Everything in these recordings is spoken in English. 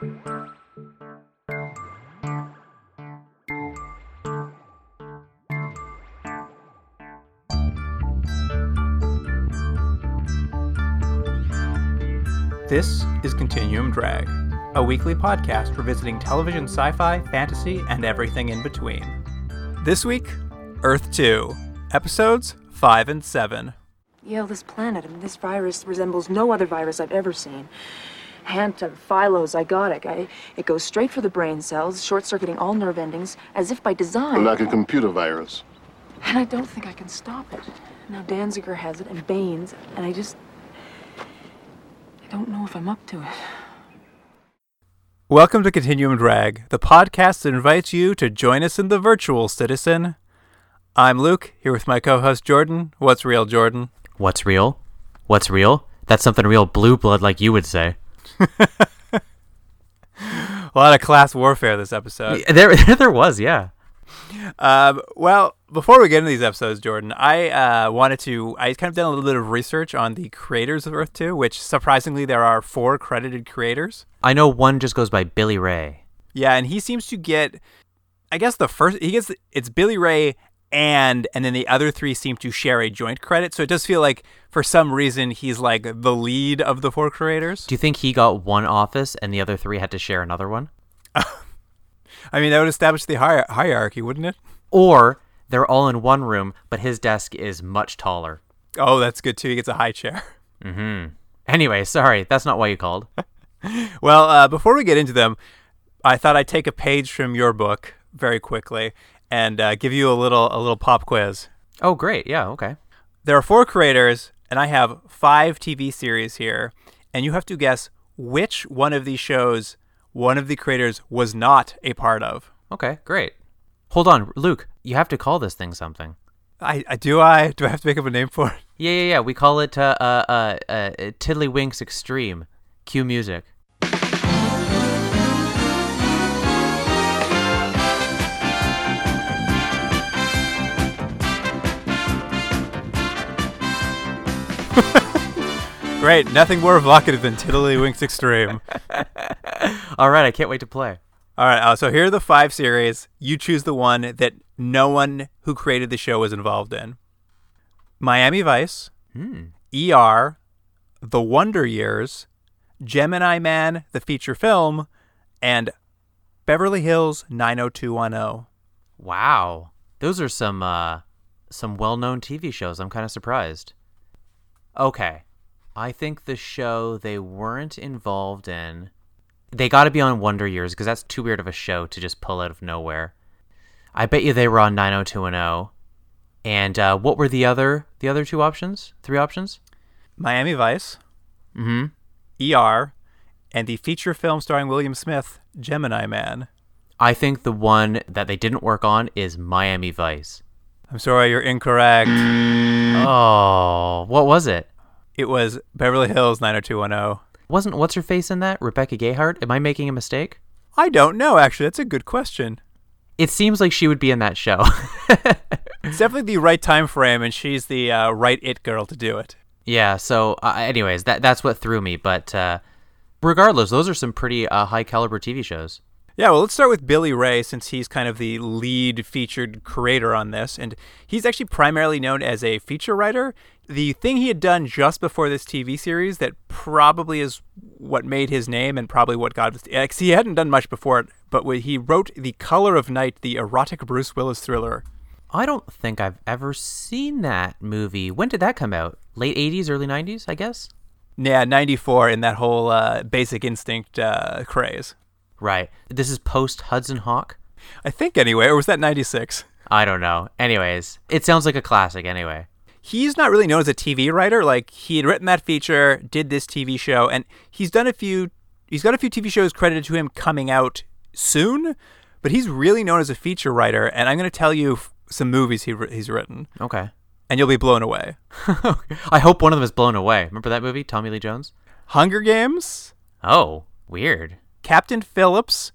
This is Continuum Drag, a weekly podcast revisiting television sci fi, fantasy, and everything in between. This week, Earth 2, episodes 5 and 7. Yo, this planet, and this virus resembles no other virus I've ever seen. Hanta, phylozygotic. I, it goes straight for the brain cells, short circuiting all nerve endings, as if by design. Like a computer virus. And I don't think I can stop it. Now Danziger has it, and Baines, and I just. I don't know if I'm up to it. Welcome to Continuum Drag, the podcast that invites you to join us in the virtual citizen. I'm Luke, here with my co host Jordan. What's real, Jordan? What's real? What's real? That's something real blue blood like you would say. A lot of class warfare this episode. There there was, yeah. Um, well, before we get into these episodes, Jordan, I uh, wanted to. I kind of done a little bit of research on the creators of Earth 2, which surprisingly there are four credited creators. I know one just goes by Billy Ray. Yeah, and he seems to get. I guess the first he gets it's Billy Ray and and then the other three seem to share a joint credit. So it does feel like for some reason he's like the lead of the four creators. Do you think he got one office and the other three had to share another one? I mean, that would establish the hier- hierarchy, wouldn't it? Or they're all in one room, but his desk is much taller. Oh, that's good too. He gets a high chair. Hmm. Anyway, sorry, that's not why you called. Well, uh, before we get into them, I thought I'd take a page from your book very quickly and uh, give you a little a little pop quiz. Oh, great. Yeah, okay. There are four creators, and I have five TV series here, and you have to guess which one of these shows one of the creators was not a part of. Okay, great. Hold on, Luke, you have to call this thing something. I, I do I do I have to make up a name for it? Yeah, yeah, yeah. We call it uh, uh, uh, uh, Tiddlywinks Extreme. Cue music. Great, nothing more evocative than Tiddlywinks Extreme. All right, I can't wait to play. All right, uh, so here are the five series. You choose the one that no one who created the show was involved in. Miami Vice, ER, The Wonder Years, Gemini Man, the feature film, and Beverly Hills 90210. Wow, those are some uh, some well-known TV shows. I'm kind of surprised. Okay, I think the show they weren't involved in. They got to be on Wonder Years because that's too weird of a show to just pull out of nowhere. I bet you they were on 90210. And uh, what were the other the other two options? Three options? Miami Vice, Mm-hmm. ER, and the feature film starring William Smith, Gemini Man. I think the one that they didn't work on is Miami Vice. I'm sorry, you're incorrect. Oh, what was it? It was Beverly Hills 90210. Wasn't what's her face in that? Rebecca Gayheart? Am I making a mistake? I don't know, actually. That's a good question. It seems like she would be in that show. It's definitely the right time frame, and she's the uh, right it girl to do it. yeah. So, uh, anyways, that that's what threw me. But uh, regardless, those are some pretty uh, high caliber TV shows. Yeah, well, let's start with Billy Ray since he's kind of the lead featured creator on this. And he's actually primarily known as a feature writer. The thing he had done just before this TV series that probably is what made his name and probably what got his. Because he hadn't done much before it, but he wrote The Color of Night, the erotic Bruce Willis thriller. I don't think I've ever seen that movie. When did that come out? Late '80s, early '90s, I guess. Yeah, 94 in that whole uh, basic instinct uh, craze. Right. This is post Hudson Hawk. I think, anyway, or was that 96? I don't know. Anyways, it sounds like a classic. Anyway. he's not really known as a TV writer. Like he had written that feature, did this TV show, and he's done a few. He's got a few TV shows credited to him coming out soon, but he's really known as a feature writer. And I'm going to tell you some movies he he's written, Okay. and you'll be blown away. I hope one of them is blown away. Remember that movie, Tommy Lee Jones? Hunger Games, Oh, weird. Captain Phillips,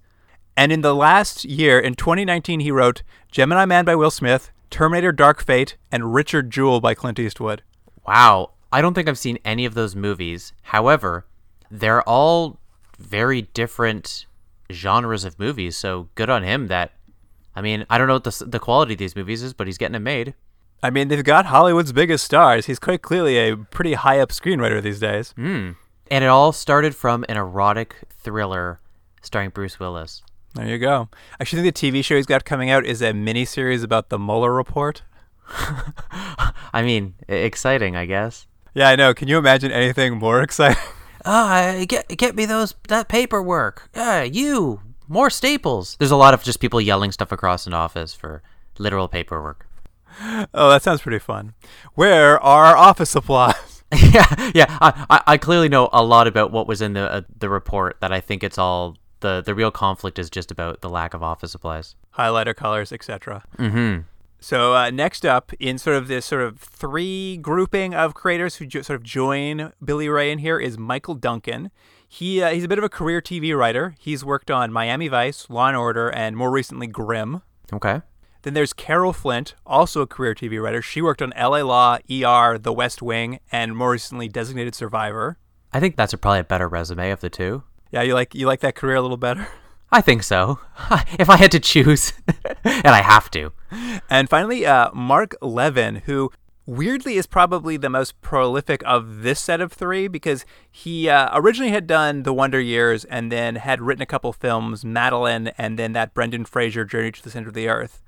and in the last year, in 2019, he wrote Gemini Man by Will Smith, Terminator: Dark Fate, and Richard Jewell by Clint Eastwood. Wow. I don't think I've seen any of those movies. However, they're all very different genres of movies. So good on him. That I mean, I don't know what the the quality of these movies is, but he's getting them made. I mean, they've got Hollywood's biggest stars. He's quite clearly a pretty high up screenwriter these days. Mm. And it all started from an erotic thriller starring Bruce Willis. There you go. I actually think the TV show he's got coming out is a miniseries about the Mueller report. I mean, exciting, I guess. Yeah, I know. Can you imagine anything more exciting? Ah, uh, get get me those that paperwork. Yeah, you more staples. There's a lot of just people yelling stuff across an office for literal paperwork. Oh, that sounds pretty fun. Where are office supplies? yeah, yeah. I, I clearly know a lot about what was in the uh, the report. That I think it's all the the real conflict is just about the lack of office supplies, highlighter colors, etc. Mm-hmm. So uh, next up, in sort of this sort of three grouping of creators who jo- sort of join Billy Ray in here, is Michael Duggan. He uh, he's a bit of a career TV writer. He's worked on Miami Vice, Law and Order, and more recently Grimm. Okay. Then there's Carol Flint, also a career TV writer. She worked on LA Law, ER, The West Wing, and more recently Designated Survivor. I think that's a, probably a better resume of the two. Yeah, you like you like that career a little better. I think so. if I had to choose, and I have to. And finally, uh, Mark Levin, who weirdly is probably the most prolific of this set of three because he uh, originally had done The Wonder Years and then had written a couple films, Madeline, and then that Brendan Fraser Journey to the Center of the Earth.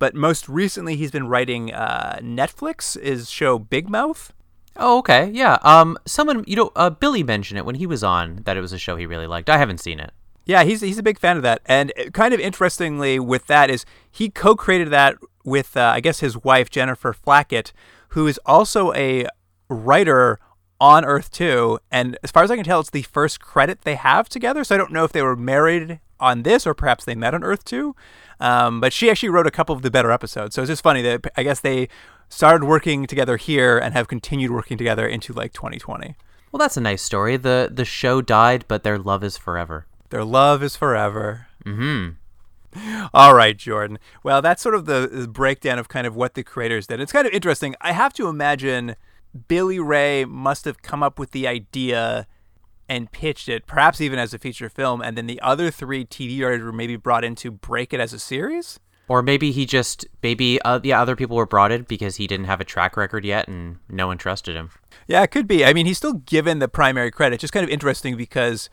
But most recently, he's been writing uh, Netflix is show Big Mouth. Oh, okay, yeah. Um, someone you know, uh, Billy mentioned it when he was on that it was a show he really liked. I haven't seen it. Yeah, he's he's a big fan of that. And kind of interestingly, with that is he co-created that with uh, I guess his wife Jennifer Flackett, who is also a writer on Earth 2. And as far as I can tell, it's the first credit they have together. So I don't know if they were married on this or perhaps they met on Earth 2. Um, but she actually wrote a couple of the better episodes. So it's just funny that I guess they started working together here and have continued working together into like 2020. Well, that's a nice story. The the show died, but their love is forever. Their love is forever. Mm-hmm. All right, Jordan. Well, that's sort of the, the breakdown of kind of what the creators did. It's kind of interesting. I have to imagine Billy Ray must have come up with the idea and pitched it, perhaps even as a feature film, and then the other three TV writers were maybe brought in to break it as a series. Or maybe he just maybe uh, yeah other people were brought in because he didn't have a track record yet and no one trusted him. Yeah, it could be. I mean, he's still given the primary credit. Just kind of interesting because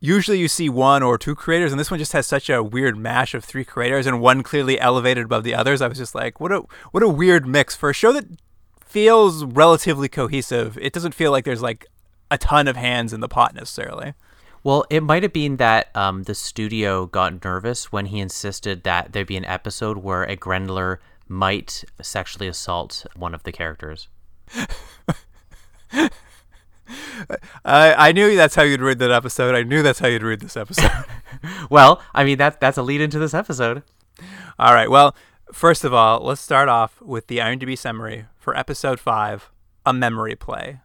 usually you see one or two creators, and this one just has such a weird mash of three creators, and one clearly elevated above the others. I was just like, what a what a weird mix for a show that feels relatively cohesive. It doesn't feel like there's like a ton of hands in the pot necessarily. Well, it might have been that um, the studio got nervous when he insisted that there be an episode where a Grendler might sexually assault one of the characters. I, I knew that's how you'd read that episode. I knew that's how you'd read this episode. well, I mean that that's a lead into this episode. All right. Well, first of all, let's start off with the IMDb summary for episode five, a memory play.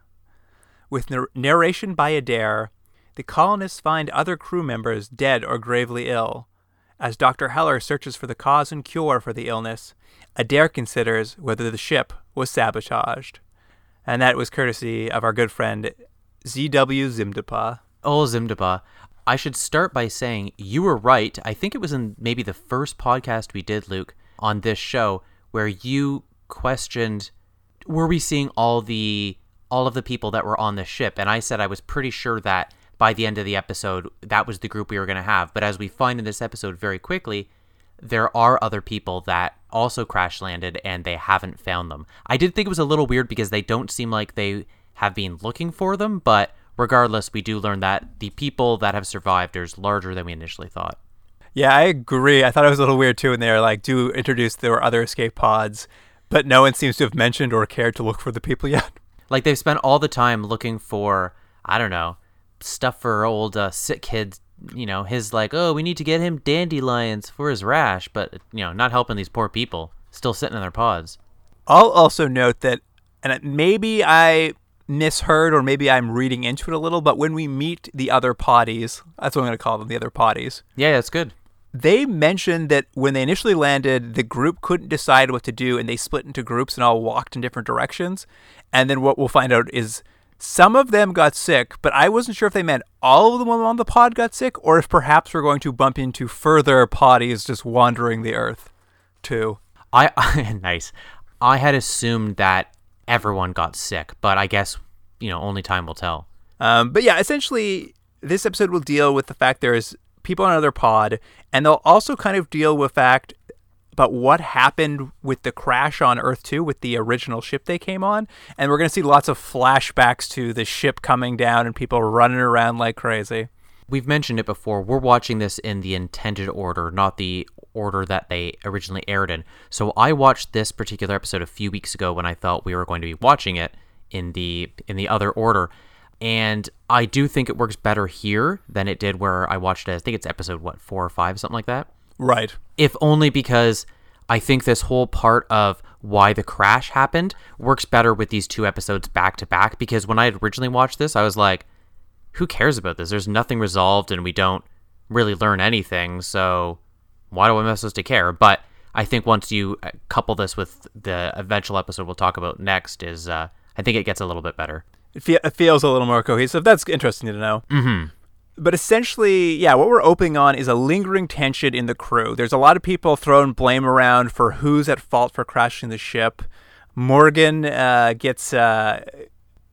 With nar- narration by Adair, the colonists find other crew members dead or gravely ill. As Dr. Heller searches for the cause and cure for the illness, Adair considers whether the ship was sabotaged. And that was courtesy of our good friend ZW Zimdapa. Oh, Zimdapa. I should start by saying you were right. I think it was in maybe the first podcast we did, Luke, on this show, where you questioned were we seeing all the all of the people that were on the ship? And I said I was pretty sure that by the end of the episode, that was the group we were going to have. But as we find in this episode very quickly, there are other people that also crash landed and they haven't found them. I did think it was a little weird because they don't seem like they have been looking for them, but regardless, we do learn that the people that have survived are larger than we initially thought. Yeah, I agree. I thought it was a little weird too when they were like, do introduce there were other escape pods, but no one seems to have mentioned or cared to look for the people yet. Like they've spent all the time looking for, I don't know, stuff for old uh, sick kids. You know, his like, oh, we need to get him dandelions for his rash, but you know, not helping these poor people still sitting in their pods. I'll also note that, and maybe I misheard or maybe I'm reading into it a little, but when we meet the other potties, that's what I'm going to call them, the other potties. Yeah, that's good. They mentioned that when they initially landed, the group couldn't decide what to do and they split into groups and all walked in different directions. And then what we'll find out is some of them got sick, but I wasn't sure if they meant all of them on the pod got sick or if perhaps we're going to bump into further potties just wandering the earth too. I nice. I had assumed that everyone got sick, but I guess you know only time will tell. Um, but yeah, essentially, this episode will deal with the fact there is people on another pod, and they'll also kind of deal with fact about what happened with the crash on Earth 2 with the original ship they came on. And we're going to see lots of flashbacks to the ship coming down and people running around like crazy. We've mentioned it before. We're watching this in the intended order, not the order that they originally aired in. So I watched this particular episode a few weeks ago when I thought we were going to be watching it in the in the other order. And I do think it works better here than it did where I watched it. I think it's episode what, 4 or 5, something like that. Right. If only because I think this whole part of why the crash happened works better with these two episodes back to back because when I had originally watched this, I was like, who cares about this? There's nothing resolved and we don't really learn anything, so why do I am supposed to care? But I think once you uh, couple this with the eventual episode we'll talk about next, is uh, I think it gets a little bit better. It, fe- it feels a little more cohesive. That's interesting to know. Mm-hmm. But essentially, yeah, what we're opening on is a lingering tension in the crew. There's a lot of people throwing blame around for who's at fault for crashing the ship. Morgan uh, gets uh,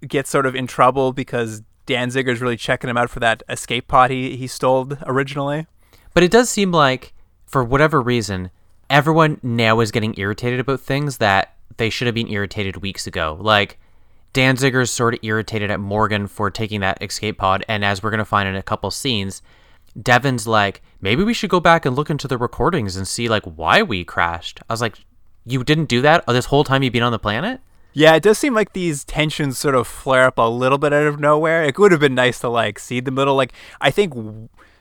gets sort of in trouble because Danziger's really checking him out for that escape pod he, he stole originally. But it does seem like, for whatever reason, everyone now is getting irritated about things that they should have been irritated weeks ago. Like, Danziger's sort of irritated at Morgan for taking that escape pod, and as we're going to find in a couple scenes, Devon's like, maybe we should go back and look into the recordings and see like why we crashed. I was like, you didn't do that uh, this whole time you've been on the planet? Yeah, it does seem like these tensions sort of flare up a little bit out of nowhere. It would have been nice to like see the middle. Like, I think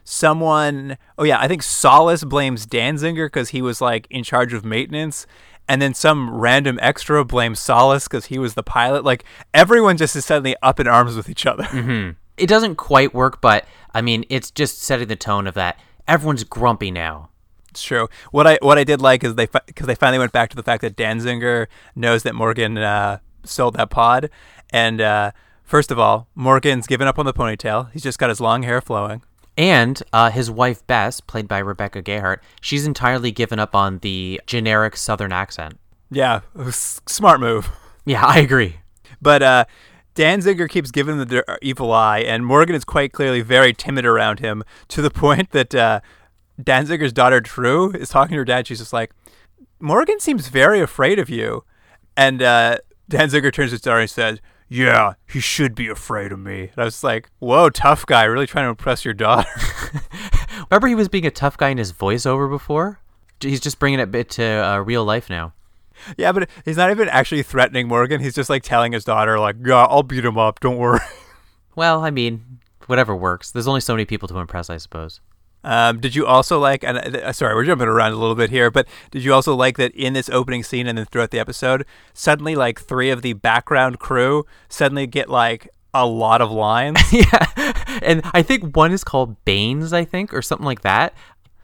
someone, oh yeah, I think Solace blames Danziger because he was like in charge of maintenance, and then some random extra blames Solace because he was the pilot. Like everyone just is suddenly up in arms with each other. Mm-hmm. It doesn't quite work, but I mean, it's just setting the tone of that everyone's grumpy now. It's true. What I what I did like is they because they finally went back to the fact that Danziger knows that Morgan uh, sold that pod, and uh, first of all, Morgan's given up on the ponytail. He's just got his long hair flowing. And uh, his wife Bess, played by Rebecca Gayheart, she's entirely given up on the generic Southern accent. Yeah, smart move. Yeah, I agree. But uh, Danziger keeps giving him the evil eye, and Morgan is quite clearly very timid around him to the point that uh, Danziger's daughter True is talking to her dad. She's just like, Morgan seems very afraid of you. And uh, Danziger turns to his daughter and says, yeah, he should be afraid of me. And I was like, whoa, tough guy, really trying to impress your daughter. Remember he was being a tough guy in his voiceover before? He's just bringing it bit to uh, real life now. Yeah, but he's not even actually threatening Morgan. He's just like telling his daughter, like, yeah, I'll beat him up. Don't worry. Well, I mean, whatever works. There's only so many people to impress, I suppose. Um, did you also like? And uh, sorry, we're jumping around a little bit here, but did you also like that in this opening scene and then throughout the episode, suddenly like three of the background crew suddenly get like a lot of lines? yeah, and I think one is called Baines, I think, or something like that.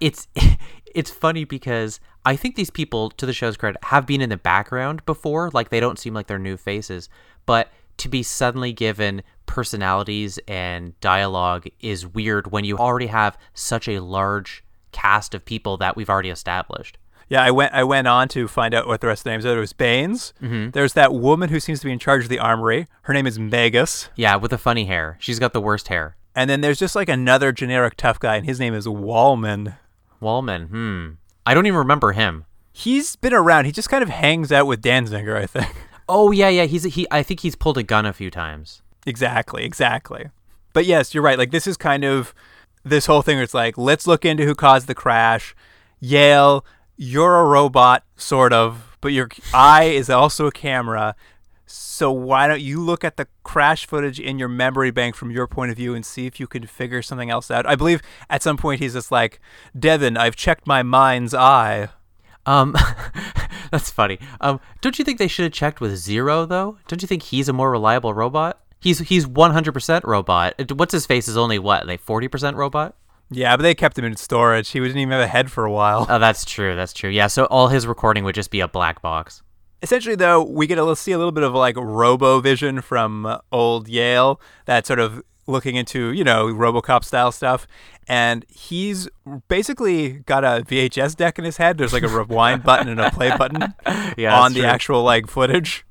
It's it's funny because I think these people, to the show's credit, have been in the background before. Like they don't seem like they're new faces, but to be suddenly given personalities and dialogue is weird when you already have such a large cast of people that we've already established. Yeah, I went I went on to find out what the rest of the names are. It was Baines. Mm-hmm. There's that woman who seems to be in charge of the armory. Her name is Magus. Yeah, with the funny hair. She's got the worst hair. And then there's just like another generic tough guy, and his name is Wallman. Wallman. Hmm. I don't even remember him. He's been around. He just kind of hangs out with Danziger, I think. Oh yeah, yeah. He's he. I think he's pulled a gun a few times. Exactly, exactly. But yes, you're right. Like this is kind of this whole thing. Where it's like, let's look into who caused the crash. Yale, you're a robot, sort of, but your eye is also a camera. So why don't you look at the crash footage in your memory bank from your point of view and see if you can figure something else out? I believe at some point he's just like, Devon, I've checked my mind's eye. Um, that's funny. Um, don't you think they should have checked with Zero though? Don't you think he's a more reliable robot? He's he's 100% robot. What's his face is only what, like 40% robot? Yeah, but they kept him in storage. He didn't even have a head for a while. Oh, that's true. That's true. Yeah, so all his recording would just be a black box. Essentially, though, we get to see a little bit of like Robo Vision from uh, old Yale, that sort of looking into you know RoboCop style stuff, and he's basically got a VHS deck in his head. There's like a rewind button and a play button Yeah, on that's the true. actual like footage,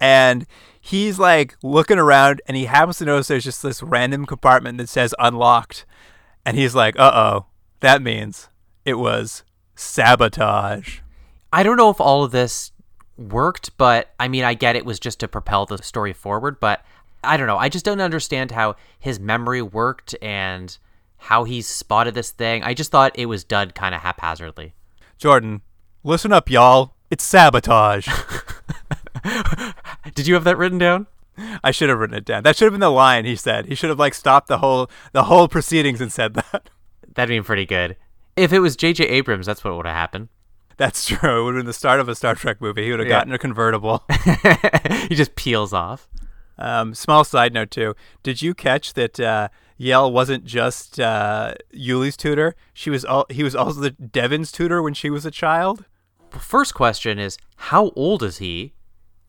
and he's like looking around, and he happens to notice there's just this random compartment that says unlocked, and he's like, "Uh oh, that means it was sabotage." I don't know if all of this worked, but I mean, I get it was just to propel the story forward, but I don't know. I just don't understand how his memory worked and how he spotted this thing. I just thought it was done kind of haphazardly. Jordan, listen up, y'all. It's sabotage. Did you have that written down? I should have written it down. That should have been the line he said. He should have like stopped the whole the whole proceedings and said that. That'd been pretty good. If it was J.J. Abrams, that's what would have happened. That's true. It would have been the start of a Star Trek movie. He would have Yeah. gotten a convertible. he just peels off. Um, small side note too. Did you catch that uh, Yale wasn't just uh, Uly's tutor? She was all, he was also the Devon's tutor when she was a child. First question is how old is he?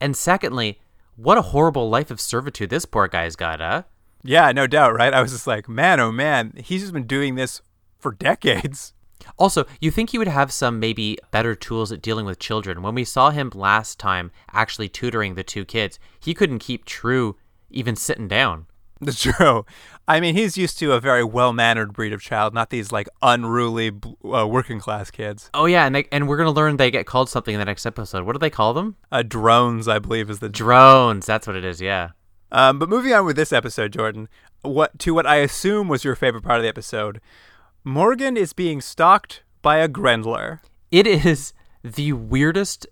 And secondly, what a horrible life of servitude this poor guy's got, huh? Yeah, no doubt, right? I was just like, man, oh man, he's just been doing this for decades. Also, you think he would have some maybe better tools at dealing with children. When we saw him last time actually tutoring the two kids, he couldn't keep true even sitting down. That's true. I mean, he's used to a very well-mannered breed of child, not these like unruly uh, working class kids. Oh yeah, and they, and we're gonna learn they get called something in the next episode. What do they call them? Uh, drones, I believe, is the Drones. That's what it is. Yeah. Um, but moving on with this episode, Jordan, what to what I assume was your favorite part of the episode, Morgan is being stalked by a Grendler. It is the weirdest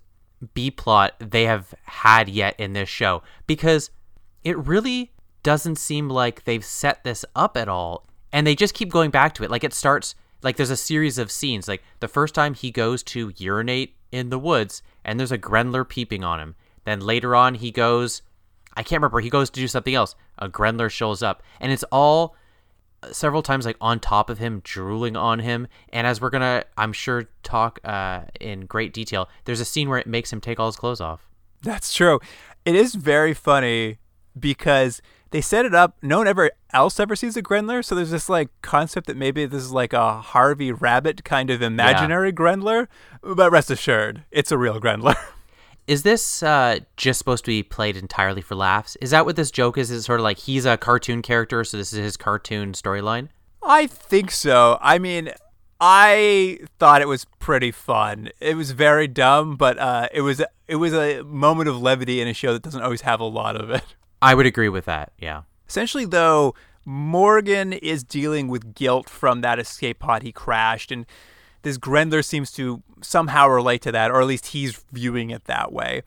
B plot they have had yet in this show because it really doesn't seem like they've set this up at all. And they just keep going back to it. Like it starts, like there's a series of scenes. Like the first time he goes to urinate in the woods and there's a Grendler peeping on him. Then later on, he goes, I can't remember, he goes to do something else. A Grendler shows up. And it's all several times like on top of him drooling on him and as we're gonna i'm sure talk uh in great detail there's a scene where it makes him take all his clothes off That's true. It is very funny because they set it up. No one ever else ever sees a Grendler, so there's this like concept that maybe this is like a Harvey Rabbit kind of imaginary Grendler. But rest assured, it's a real Grendler. is this uh just supposed to be played entirely for laughs is that what this joke is is sort of like he's a cartoon character so this is his cartoon storyline I think so. I mean, I thought it was pretty fun. It was very dumb, but uh, it was it was a moment of levity in a show that doesn't always have a lot of it. I would agree with that yeah Essentially, though, Morgan is dealing with guilt from that escape pod he crashed, and this Grendler seems to somehow relate to that, or at least he's viewing it that way.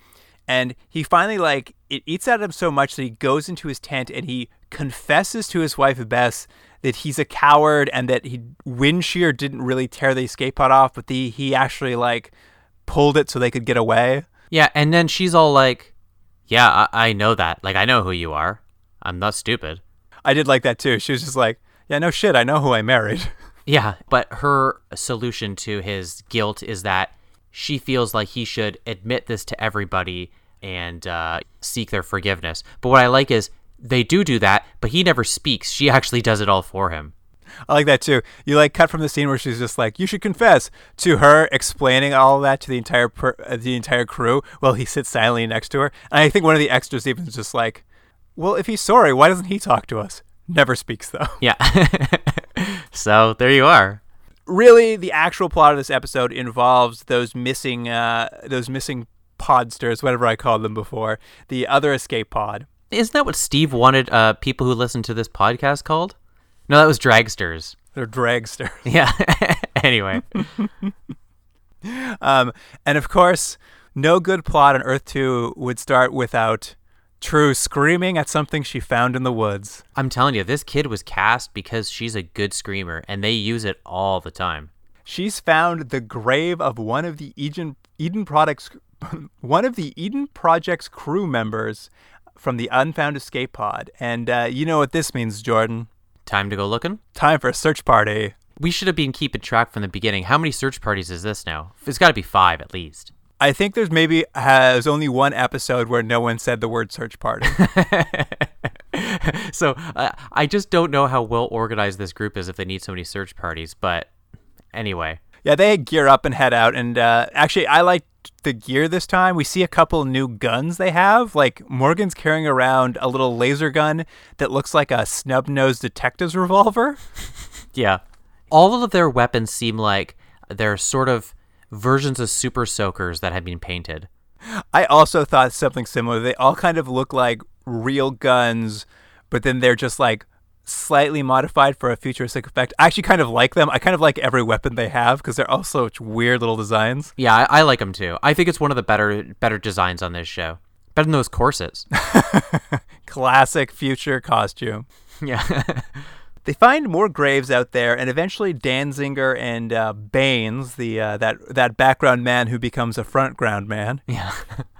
And he finally, like, it eats at him so much that he goes into his tent and he confesses to his wife, Bess, that he's a coward and that he Windshear didn't really tear the escape pod off, but the, he actually, like, pulled it so they could get away. yeah and then she's all like yeah I, I know that like i know who you are i'm not stupid I did like that too. She was just like, yeah, no shit, I know who I married. Yeah, but her solution to his guilt is that she feels like he should admit this to everybody and uh, seek their forgiveness. But what I like is they do do that, but he never speaks. She actually does it all for him. I like that too. You like cut from the scene where she's just like, "You should confess," to her explaining all that to the entire per- uh, the entire crew while he sits silently next to her. And I think one of the extras even is just like, "Well, if he's sorry, why doesn't he talk to us?" Never speaks though. Yeah. so there you are. really, the actual plot of this episode involves those missing uh, those missing podsters, whatever I called them before, the other escape pod. Isn't that what Steve wanted uh, people who listen to this podcast called? No, that was dragsters. They're dragsters. Yeah. anyway. Um, and of course, no good plot on Earth 2 would start without True screaming at something she found in the woods. I'm telling you, this kid was cast because she's a good screamer, and they use it all the time. She's found the grave of one of the Eden Eden Project one of the Eden Project's crew members from the unfound escape pod. And uh, you know what this means, Jordan. Time to go looking? Time for a search party. We should have been keeping track from the beginning. How many search parties is this now? It's got to be five at least. I think there's maybe has only one episode where no one said the word search party. so uh, I just don't know how well organized this group is if they need so many search parties. But anyway, yeah, they gear up and head out. And uh, actually, I like the gear this time. We see a couple new guns they have. Like Morgan's carrying around a little laser gun that looks like a snub nosed detective's revolver. yeah, all of their weapons seem like they're sort of versions of super soakers that have been painted. I also thought something similar. They all kind of look like real guns, but then they're just like slightly modified for a futuristic effect. I actually kind of like them. I kind of like every weapon they have because they're all such weird little designs. Yeah, I, I like them too. I think it's one of the better better designs on this show. Better than those corsets. Classic future costume. Yeah. they find more graves out there, and eventually Danziger and uh, Baines, the uh, that that background man who becomes a front ground man, yeah,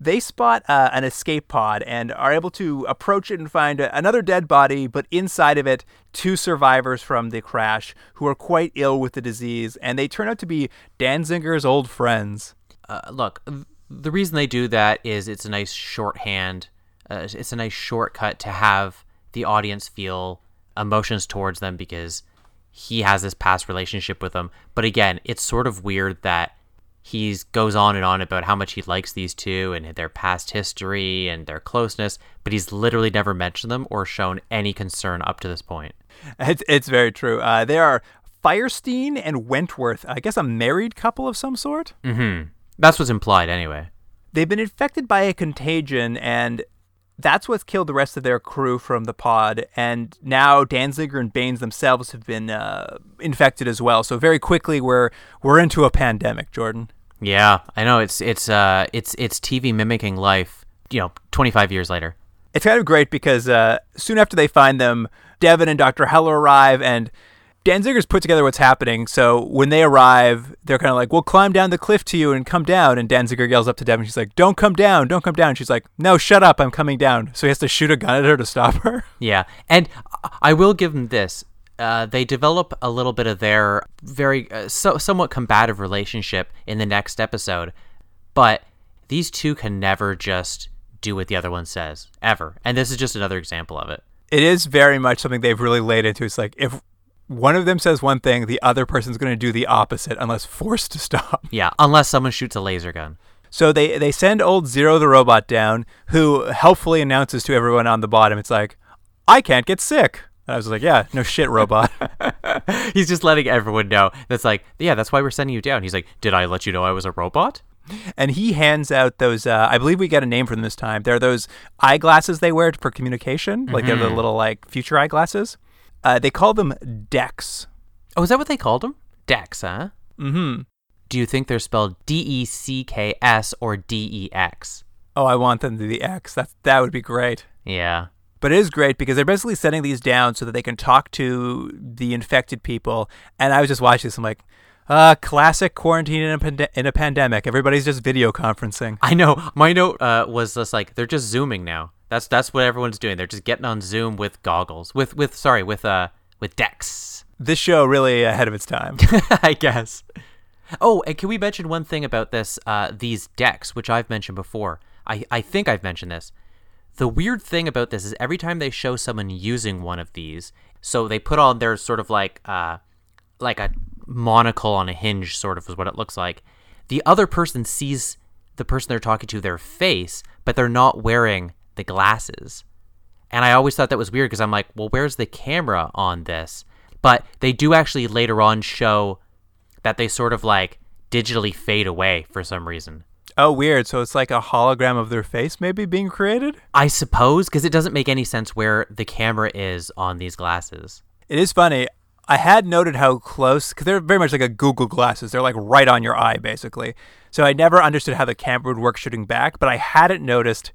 they spot uh, an escape pod and are able to approach it and find another dead body, but inside of it, two survivors from the crash who are quite ill with the disease, and they turn out to be Danziger's old friends. Uh, look, the reason they do that is it's a nice shorthand. Uh, it's a nice shortcut to have the audience feel emotions towards them because he has this past relationship with them. But again, it's sort of weird that he goes on and on about how much he likes these two and their past history and their closeness, but he's literally never mentioned them or shown any concern up to this point. It's, it's very true. Uh, they are Firestein and Wentworth, I guess a married couple of some sort. Mm-hmm. That's what's implied anyway. They've been infected by a contagion, and that's what's killed the rest of their crew from the pod. And now Danziger and Baines themselves have been uh, infected as well. So very quickly, we're we're into a pandemic, Jordan. Yeah, I know. It's it's uh it's it's TV mimicking life. You know, 25 years later. It's kind of great because uh, soon after they find them, Devon and Dr. Heller arrive, and Danziger's put together what's happening. So when they arrive, they're kind of like, "We'll climb down the cliff to you and come down." And Danziger yells up to Devon, she's like, "Don't come down! Don't come down!" She's like, "No, shut up! I'm coming down." So he has to shoot a gun at her to stop her. Yeah, and I will give him this. Uh, they develop a little bit of their very uh, so, somewhat combative relationship in the next episode, but these two can never just do what the other one says ever, and this is just another example of it. It is very much something they've really laid into. It's like if one of them says one thing, the other person's going to do the opposite unless forced to stop. Yeah, unless someone shoots a laser gun. So they they send old Zero the robot down, who helpfully announces to everyone on the bottom, it's like, I can't get sick. And I was like, yeah, no shit, robot. He's just letting everyone know. That's like, yeah, that's why we're sending you down. He's like, did I let you know I was a robot? And he hands out those. Uh, I believe we get a name for them this time. They're those eyeglasses they wear for communication, like they're the Mm-hmm. little like future eyeglasses. Uh, they call them Dex. Oh, is that what they called them? Dex, huh? Mm-hmm. Do you think they're spelled D E C K S or D E X? Oh, I want them to be X. That's that would be great. Yeah. But it is great because they're basically setting these down so that they can talk to the infected people. And I was just watching this. I'm like, uh, classic quarantine in a, pande- in a pandemic. Everybody's just video conferencing. I know. My note uh, was just like they're just zooming now. That's that's what everyone's doing. They're just getting on Zoom with goggles. With with sorry, with uh with Dex. This show really ahead of its time. I guess. Oh, and can we mention one thing about this uh these decks, which I've mentioned before. I I think I've mentioned this. The weird thing about this is every time they show someone using one of these, so they put on their sort of like uh like a monocle on a hinge sort of is what it looks like. The other person sees the person they're talking to their face, but they're not wearing the glasses. And I always thought that was weird because I'm like, well, where's the camera on this? But they do actually later on show that they sort of like digitally fade away for some reason. Oh, weird. So it's like a hologram of their face maybe being created? I suppose because it doesn't make any sense where the camera is on these glasses. It is funny. I had noted how close, because they're very much like a Google glasses. They're like right on your eye, basically. So I never understood how the camera would work shooting back, but I hadn't noticed.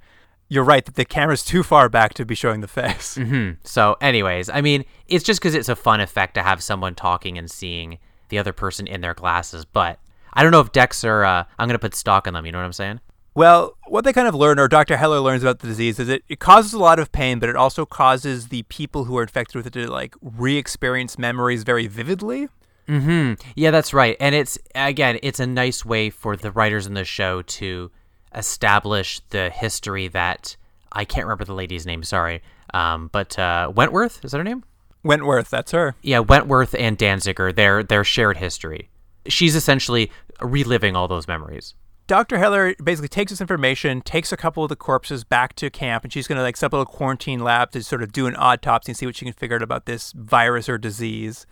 You're right that the camera's too far back to be showing the face. Hmm. So, anyways, I mean, it's just because it's a fun effect to have someone talking and seeing the other person in their glasses. But I don't know if decks are. Uh, I'm gonna put stock on them. You know what I'm saying? Well, what they kind of learn, or Dr. Heller learns about the disease, is it, it causes a lot of pain, but it also causes the people who are infected with it to like re experience memories very vividly. Hmm. Yeah, that's right. And it's again, it's a nice way for the writers in the show to establish the history that I can't remember the lady's name. Sorry, um, but uh, Wentworth is that her name? Wentworth, that's her. Yeah, Wentworth and Danziger, their their shared history. She's essentially reliving all those memories. Dr. Heller basically takes this information, takes a couple of the corpses back to camp, and she's going to like set up a quarantine lab to sort of do an autopsy and see what she can figure out about this virus or disease.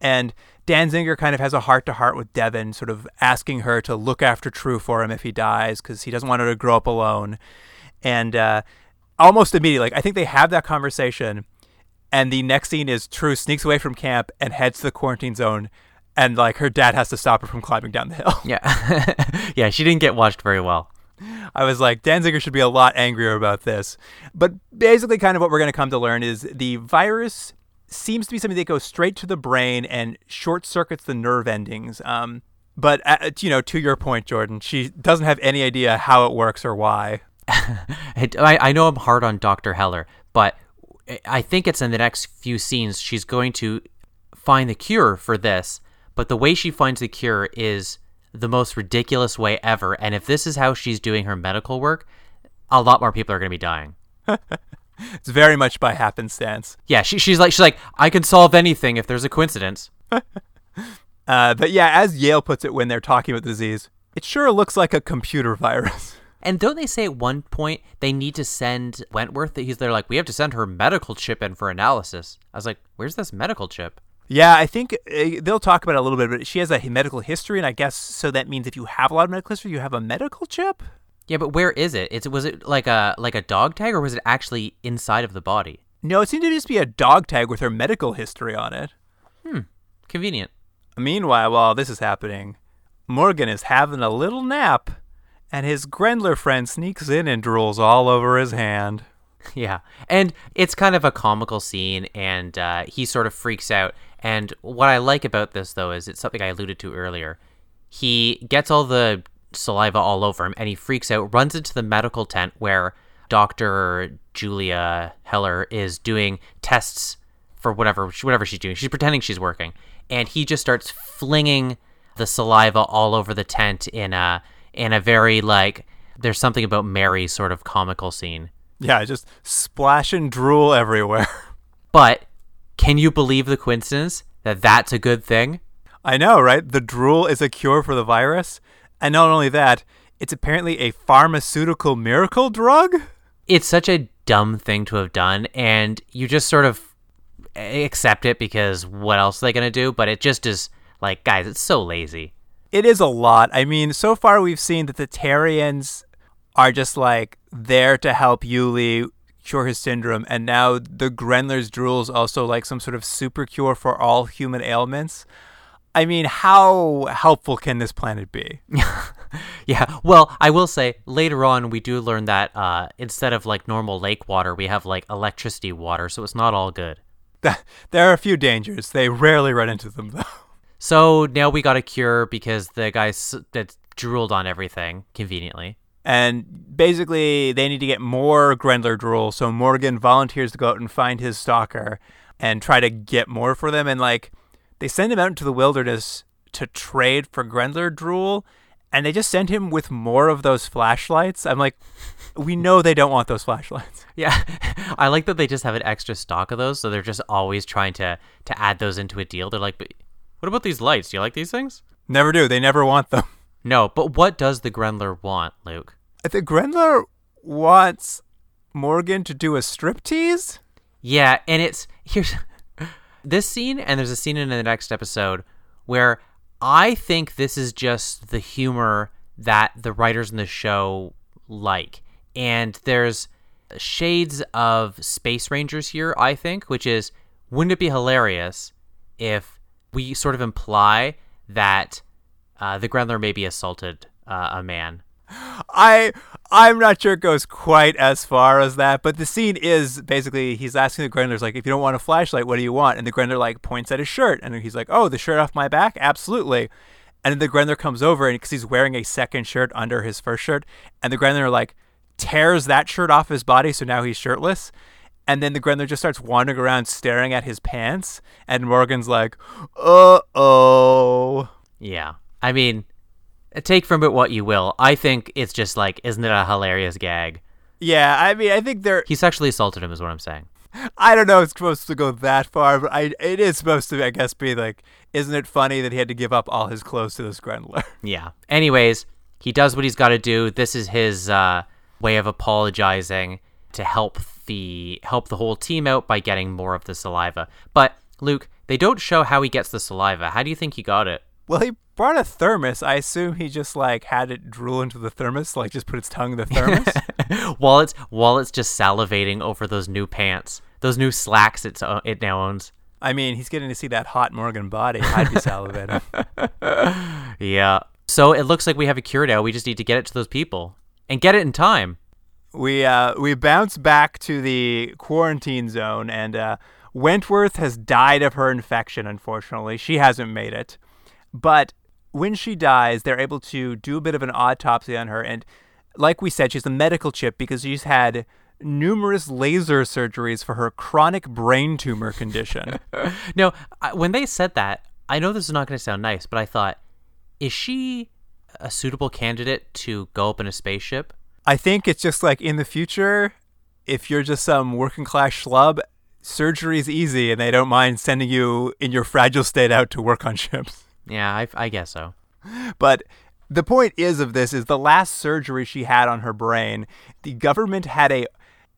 And Danziger kind of has a heart to heart with Devon, sort of asking her to look after True for him if he dies because he doesn't want her to grow up alone. And uh, almost immediately, like I think they have that conversation, and the next scene is True sneaks away from camp and heads to the quarantine zone, and like her dad has to stop her from climbing down the hill. Yeah, yeah, she didn't get watched very well. I was like, Danziger should be a lot angrier about this. But basically, kind of what we're going to come to learn is the virus seems to be something that goes straight to the brain and short circuits the nerve endings. Um, but uh, you know, to your point, Jordan, she doesn't have any idea how it works or why. I, I know I'm hard on Dr. Heller, but I think it's in the next few scenes she's going to find the cure for this. But the way she finds the cure is the most ridiculous way ever. And if this is how she's doing her medical work, a lot more people are going to be dying. it's very much by happenstance. Yeah, she, she's like she's like I can solve anything if there's a coincidence. uh, but yeah, as Yale puts it when they're talking about the disease, it sure looks like a computer virus. And don't they say at one point they need to send Wentworth? That he's they're like we have to send her medical chip in for analysis. I was like, where's this medical chip? Yeah, I think uh, they'll talk about it a little bit, but she has a medical history, and I guess so that means if you have a lot of medical history, you have a medical chip. Yeah, but where is it? It's was it like a like a dog tag, or was it actually inside of the body? No, it seemed to just be a dog tag with her medical history on it. Hmm, convenient. Meanwhile, while this is happening, Morgan is having a little nap, and his Grendler friend sneaks in and drools all over his hand. Yeah, and it's kind of a comical scene, and uh, he sort of freaks out. And what I like about this, though, is it's something I alluded to earlier. He gets all the saliva all over him, and he freaks out, runs into the medical tent where Dr. Julia Heller is doing tests for whatever whatever she's doing. She's pretending she's working, and he just starts flinging the saliva all over the tent in a in a very like there's something about Mary sort of comical scene. Yeah, just splash and drool everywhere. But can you believe the coincidence that that's a good thing? I know, right? The drool is a cure for the virus. And not only that, it's apparently a pharmaceutical miracle drug? It's such a dumb thing to have done, and you just sort of accept it because what else are they going to do? But it just is like, guys, it's so lazy. It is a lot. I mean, so far we've seen that the Terrians are just like there to help Uly cure his syndrome, and now the Grendler's drool is also like some sort of super cure for all human ailments. I mean, how helpful can this planet be? yeah. Well, I will say later on we do learn that uh, instead of like normal lake water, we have like electricity water, so it's not all good. There are a few dangers. They rarely run into them though. So now we got a cure because the guy that drooled on everything conveniently. And basically, they need to get more Grendler drool. So Morgan volunteers to go out and find his stalker and try to get more for them. And like, they send him out into the wilderness to trade for Grendler drool. And they just send him with more of those flashlights. I'm like, we know they don't want those flashlights. Yeah, I like that they just have an extra stock of those, so they're just always trying to to add those into a deal. They're like, but what about these lights? Do you like these things? Never do. They never want them. No, but what does the Grendler want, Luke? The Grendler wants Morgan to do a striptease? Yeah, and it's here's this scene and there's a scene in the next episode where I think this is just the humor that the writers in the show like. And there's shades of Space Rangers here, I think, which is wouldn't it be hilarious if we sort of imply that uh, the Grendler maybe assaulted uh, a man. I I'm not sure it goes quite as far as that, but the scene is basically he's asking the Grendler's like, if you don't want a flashlight, what do you want? And the Grendler like points at his shirt, and he's like, oh, the shirt off my back, absolutely. And then the Grendler comes over, and because he's wearing a second shirt under his first shirt, and the Grendler like tears that shirt off his body, so now he's shirtless. And then the Grendler just starts wandering around staring at his pants. And Morgan's like, uh oh. Yeah. I mean, take from it what you will. I think it's just like, isn't it a hilarious gag? Yeah, I mean, I think they're. He sexually assaulted him, is what I'm saying. I don't know. It's supposed to go that far, but I it is supposed to, I guess, be like, isn't it funny that he had to give up all his clothes to this Grendler? Yeah. Anyways, he does what he's got to do. This is his uh, way of apologizing to help the help the whole team out by getting more of the saliva. But Luke, they don't show how he gets the saliva. How do you think he got it? Well, he brought a thermos. I assume he just like had it drool into the thermos, like just put its tongue in the thermos. while it's while it's just salivating over those new pants, those new slacks it's uh, it now owns. I mean, he's getting to see that hot Morgan body. I'd be salivating. Yeah. So it looks like we have a cure now. We just need to get it to those people and get it in time. we uh we bounce back to the quarantine zone, and uh, Wentworth has died of her infection. Unfortunately, she hasn't made it. But when she dies, they're able to do a bit of an autopsy on her, and like we said, she's a medical chip because she's had numerous laser surgeries for her chronic brain tumor condition. now, when they said that, I know this is not going to sound nice, but I thought, is she a suitable candidate to go up in a spaceship? I think it's just like in the future, if you're just some working class schlub, surgery's easy and they don't mind sending you in your fragile state out to work on ships. Yeah, I, I guess so. But the point is of this is the last surgery she had on her brain, the government had a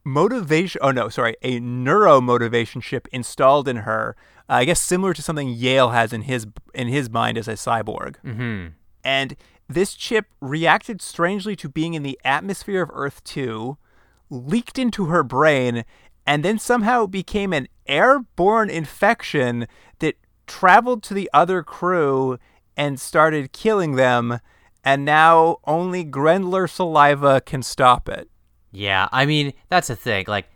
motivation oh no, sorry, a neuro motivation chip installed in her. uh, I guess similar to something Yale has in his in his mind as a cyborg. hmm And this chip reacted strangely to being in the atmosphere of Earth 2, leaked into her brain, and then somehow became an airborne infection that traveled to the other crew and started killing them. And now only Grendler saliva can stop it. Yeah, I mean, that's the thing. Like,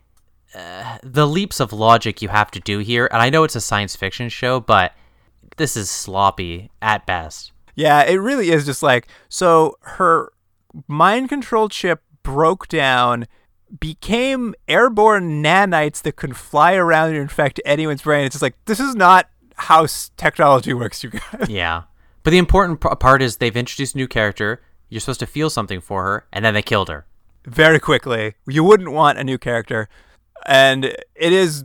uh, the leaps of logic you have to do here, and I know it's a science fiction show, but this is sloppy at best. Yeah, it really is just like so her mind control chip broke down, became airborne nanites that could fly around and infect anyone's brain. It's just like this is not how technology works, you guys. Yeah. But the important p- part is they've introduced a new character. You're supposed to feel something for her, and then they killed her. Very quickly, you wouldn't want a new character, and it is,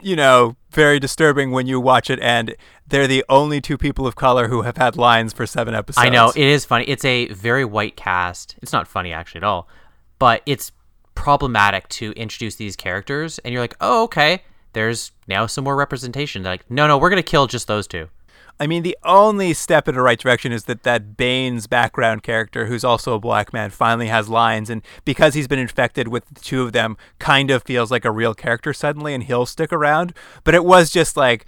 you know, very disturbing when you watch it and they're the only two people of color who have had lines for seven episodes. I know it is funny. It's a very white cast. It's not funny actually at all, but it's problematic to introduce these characters, and you're like, oh, okay. There's now some more representation. They're like, no, no, we're gonna kill just those two. I mean, the only step in the right direction is that that Baines background character, who's also a black man, finally has lines, and because he's been infected with the two of them, kind of feels like a real character suddenly, and he'll stick around. But it was just like,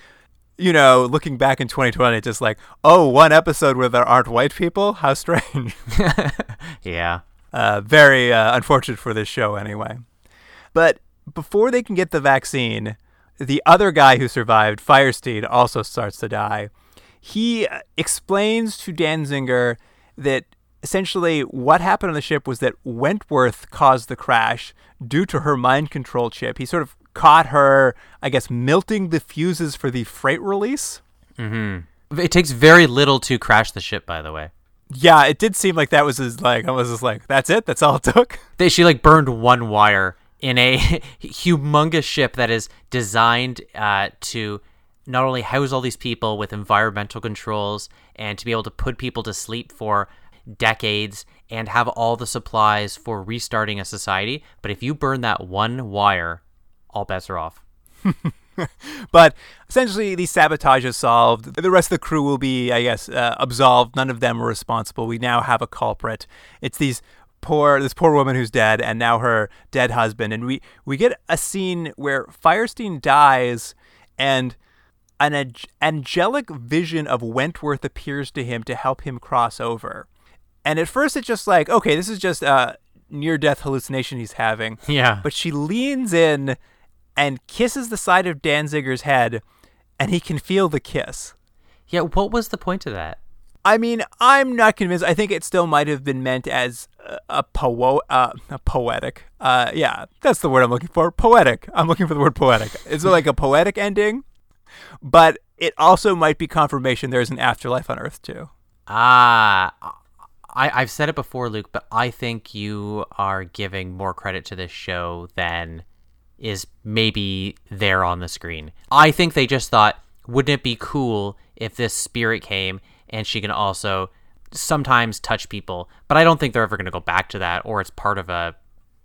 you know, looking back in 2020, it's just like, oh, one episode where there aren't white people? How strange. Yeah. Uh, very uh, unfortunate for this show, anyway. But before they can get the vaccine, the other guy who survived, Firesteed, also starts to die. He uh, explains to Danziger that essentially what happened on the ship was that Wentworth caused the crash due to her mind control chip. He sort of caught her, I guess, melting the fuses for the freight release. It takes very little to crash the ship, by the way. Yeah, it did seem like that was his like I was just like, that's it, that's all it took. They, she like burned one wire in a humongous ship that is designed uh, to not only house all these people with environmental controls and to be able to put people to sleep for decades and have all the supplies for restarting a society, but if you burn that one wire, all bets are off. But essentially, the sabotage is solved. The rest of the crew will be, I guess, uh, absolved. None of them are responsible. We now have a culprit. It's these poor, this poor woman who's dead, and now her dead husband. And we we get a scene where Firestein dies, and an ang- angelic vision of Wentworth appears to him to help him cross over. And at first, it's just like, okay, this is just a near-death hallucination he's having. Yeah. But she leans in and kisses the side of Danziger's head, and he can feel the kiss. Yeah, what was the point of that? I mean, I'm not convinced. I think it still might have been meant as a, a uh, a poetic. Uh, yeah, that's the word I'm looking for. Poetic. I'm looking for the word poetic. Is it like a poetic ending, but it also might be confirmation there's an afterlife on Earth too. Ah, I, I've said it before, Luke, but I think you are giving more credit to this show than is maybe there on the screen. I think they just thought, wouldn't it be cool if this spirit came and she can also sometimes touch people? But I don't think they're ever going to go back to that, or it's part of a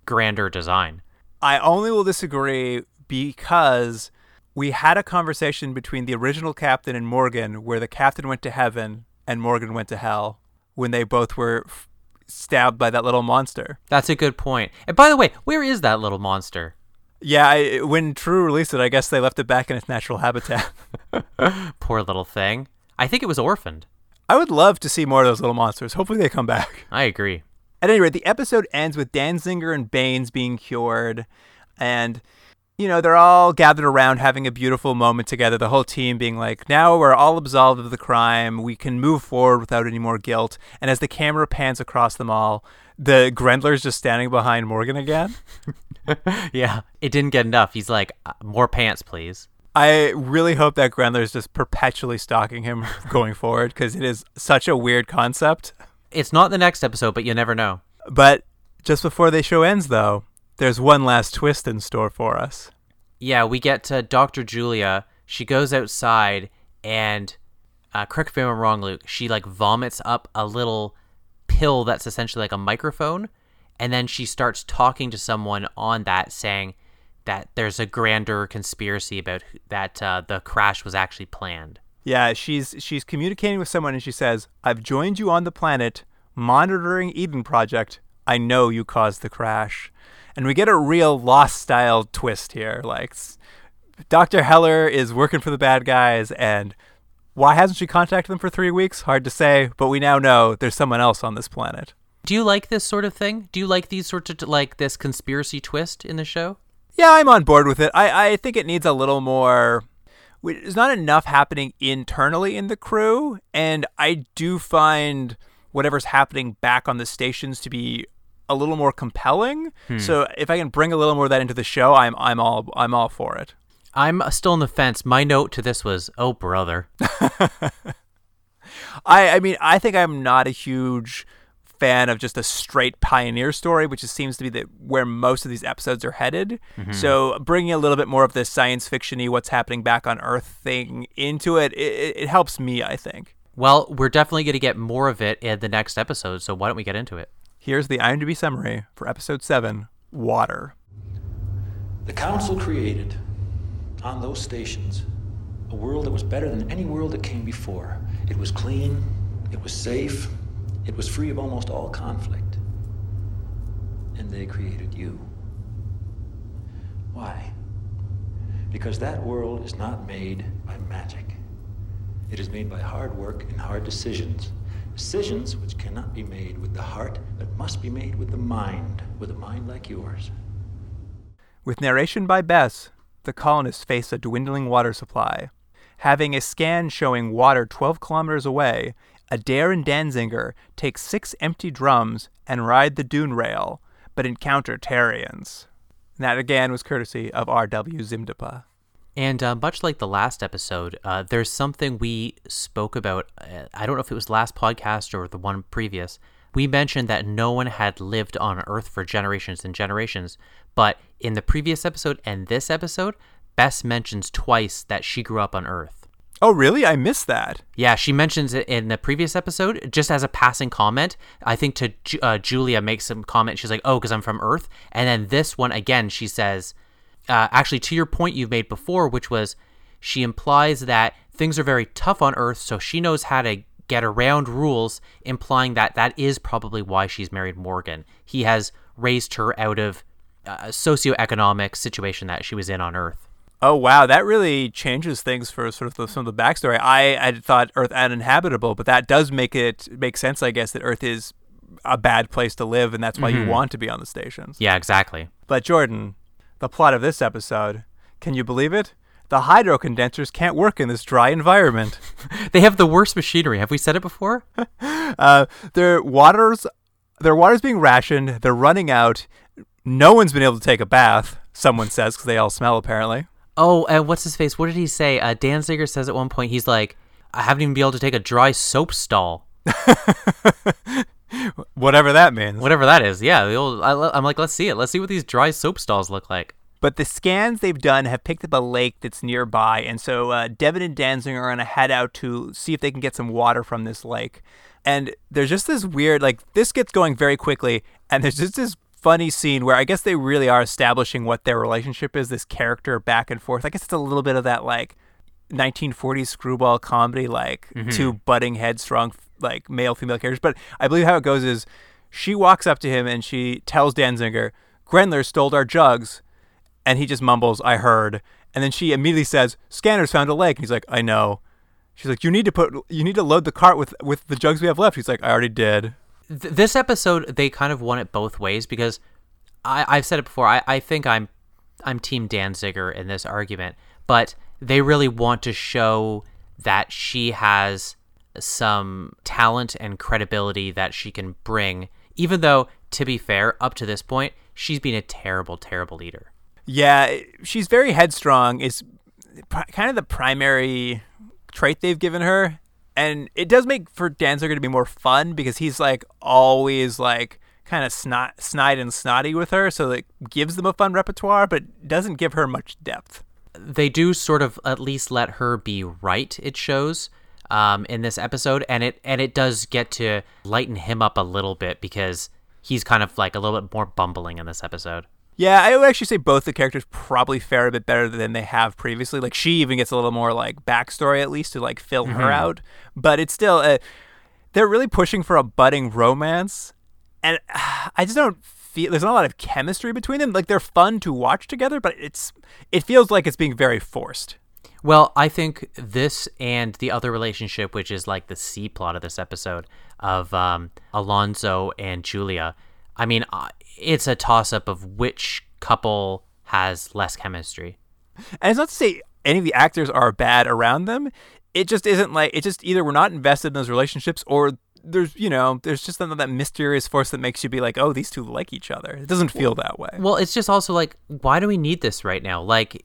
grander design. I only will disagree because we had a conversation between the original captain and Morgan where the captain went to heaven and Morgan went to hell when they both were f- stabbed by that little monster. That's a good point. And by the way, where is that little monster? Yeah, I, when True released it, I guess they left it back in its natural habitat. Poor little thing. I think it was orphaned. I would love to see more of those little monsters. Hopefully they come back. I agree. At any rate, the episode ends with Danziger and Baines being cured, and you know they're all gathered around having a beautiful moment together. The whole team being like, "Now we're all absolved of the crime. We can move forward without any more guilt." And as the camera pans across them all, the Grendler's just standing behind Morgan again. yeah, it didn't get enough. He's like, uh, more pants, please. I really hope that Grendler is just perpetually stalking him going forward because it is such a weird concept. It's not the next episode, but you never know. But just before the show ends, though, there's one last twist in store for us. Yeah, we get to Dr. Julia. She goes outside and, uh, correct me if I'm wrong, Luke, she like vomits up a little pill that's essentially like a microphone. And then she starts talking to someone on that saying that there's a grander conspiracy about that uh, the crash was actually planned. Yeah, she's she's communicating with someone and she says, "I've joined you on the planet monitoring Eden Project. I know you caused the crash." And we get a real lost style twist here. Like Dr. Heller is working for the bad guys and why hasn't she contacted them for 3 weeks? Hard to say, but we now know there's someone else on this planet. Do you like this sort of thing? Do you like these sorts of like this conspiracy twist in the show? Yeah, I'm on board with it. I, I think it needs a little more. There's not enough happening internally in the crew, and I do find whatever's happening back on the stations to be a little more compelling. Hmm. So if I can bring a little more of that into the show, I'm I'm all I'm all for it. I'm still on the fence. My note to this was, "Oh brother." I I mean I think I'm not a huge fan of just a straight pioneer story, which just seems to be the, where most of these episodes are headed. Mm-hmm. So bringing a little bit more of this science fictiony, what's happening back on Earth thing into it, it, it helps me. I think. Well, we're definitely going to get more of it in the next episode, so why don't we get into it? Here's the IMDb summary for episode seven: Water. The Council created, on those stations, a world that was better than any world that came before. It was clean, it was safe, it was free of almost all conflict. And they created you. Why? Because that world is not made by magic. It is made by hard work and hard decisions. Decisions which cannot be made with the heart, but must be made with the mind, with a mind like yours. With narration by Bess, the colonists face a dwindling water supply. Having a scan showing water 12 kilometers away, Adair and Danziger take six empty drums and ride the dune rail, but encounter Terrians. And that again was courtesy of R.W. Zimdapa. And uh, much like the last episode, uh, there's something we spoke about. Uh, I don't know if it was last podcast or the one previous. We mentioned that no one had lived on Earth for generations and generations. But in the previous episode and this episode, Bess mentions twice that she grew up on Earth. Oh, really? I missed that. Yeah, she mentions it in the previous episode just as a passing comment. I think to uh, Julia makes some comment. She's like, "Oh, because I'm from Earth." And then this one again, she says, uh, "Actually, to your point you've made before, which was she implies that things are very tough on Earth, so she knows how to get around rules, implying that that is probably why she's married Morgan. He has raised her out of a socioeconomic situation that she was in on Earth." Oh wow, that really changes things for sort of the, some of the backstory. I had thought Earth uninhabitable, but that does make it make sense, I guess, that Earth is a bad place to live, and that's why you want to be on the stations. Yeah, exactly. But Jordan, the plot of this episode, can you believe it? The hydro condensers can't work in this dry environment. They have the worst machinery. Have we said it before? Uh, their waters, their water's being rationed. They're running out. No one's been able to take a bath. Someone says because they all smell apparently. Oh, and what's his face? What did he say? Uh, Danziger says at one point, he's like, I haven't even been able to take a dry soap stall. Whatever that means. Whatever that is. Yeah, the old, I, I'm like, let's see it. Let's see what these dry soap stalls look like. But the scans they've done have picked up a lake that's nearby, and so uh, Devon and Danziger are gonna head out to see if they can get some water from this lake. And there's just this weird, like this gets going very quickly, and there's just this funny scene where I guess they really are establishing what their relationship is. This character back and forth. I guess it's a little bit of that like 1940s screwball comedy, like mm-hmm. two butting headstrong like male female characters. But I believe how it goes is she walks up to him and she tells Danziger, "Grendler stole our jugs." And he just mumbles, I heard. And then she immediately says, Scanners found a lake. And he's like, I know. She's like, You need to put you need to load the cart with with the jugs we have left. He's like, I already did. Th- this episode, they kind of won it both ways because I, I've said it before. I, I think I'm I'm Team Danziger in this argument, but they really want to show that she has some talent and credibility that she can bring, even though, to be fair, up to this point, she's been a terrible, terrible leader. Yeah, she's very headstrong. Is kind of the primary trait they've given her, and it does make for Danziger to be more fun because he's like always like kind of snot, snide and snotty with her, so it gives them a fun repertoire, but doesn't give her much depth. they do sort of at least let her be right it shows um, in this episode and it and it does get to lighten him up a little bit because he's kind of like a little bit more bumbling in this episode Yeah, I would actually say both the characters probably fare a bit better than they have previously. Like she even gets a little more like backstory at least to like fill her out, but it's still uh, they're really pushing for a budding romance, and uh, I just don't feel there's not a lot of chemistry between them. Like they're fun to watch together, but it's it feels like it's being very forced. well i think this and the other relationship which is like the c plot of this episode of um, alonzo and julia i mean uh, it's a toss up of which couple has less chemistry And it's not to say any of the actors are bad around them. It just isn't like it just either we're not invested in those relationships or there's you know there's just that, that mysterious force that makes you be like oh these two like each other. It doesn't feel that way. Well, it's just also like, why do we need this right now? Like,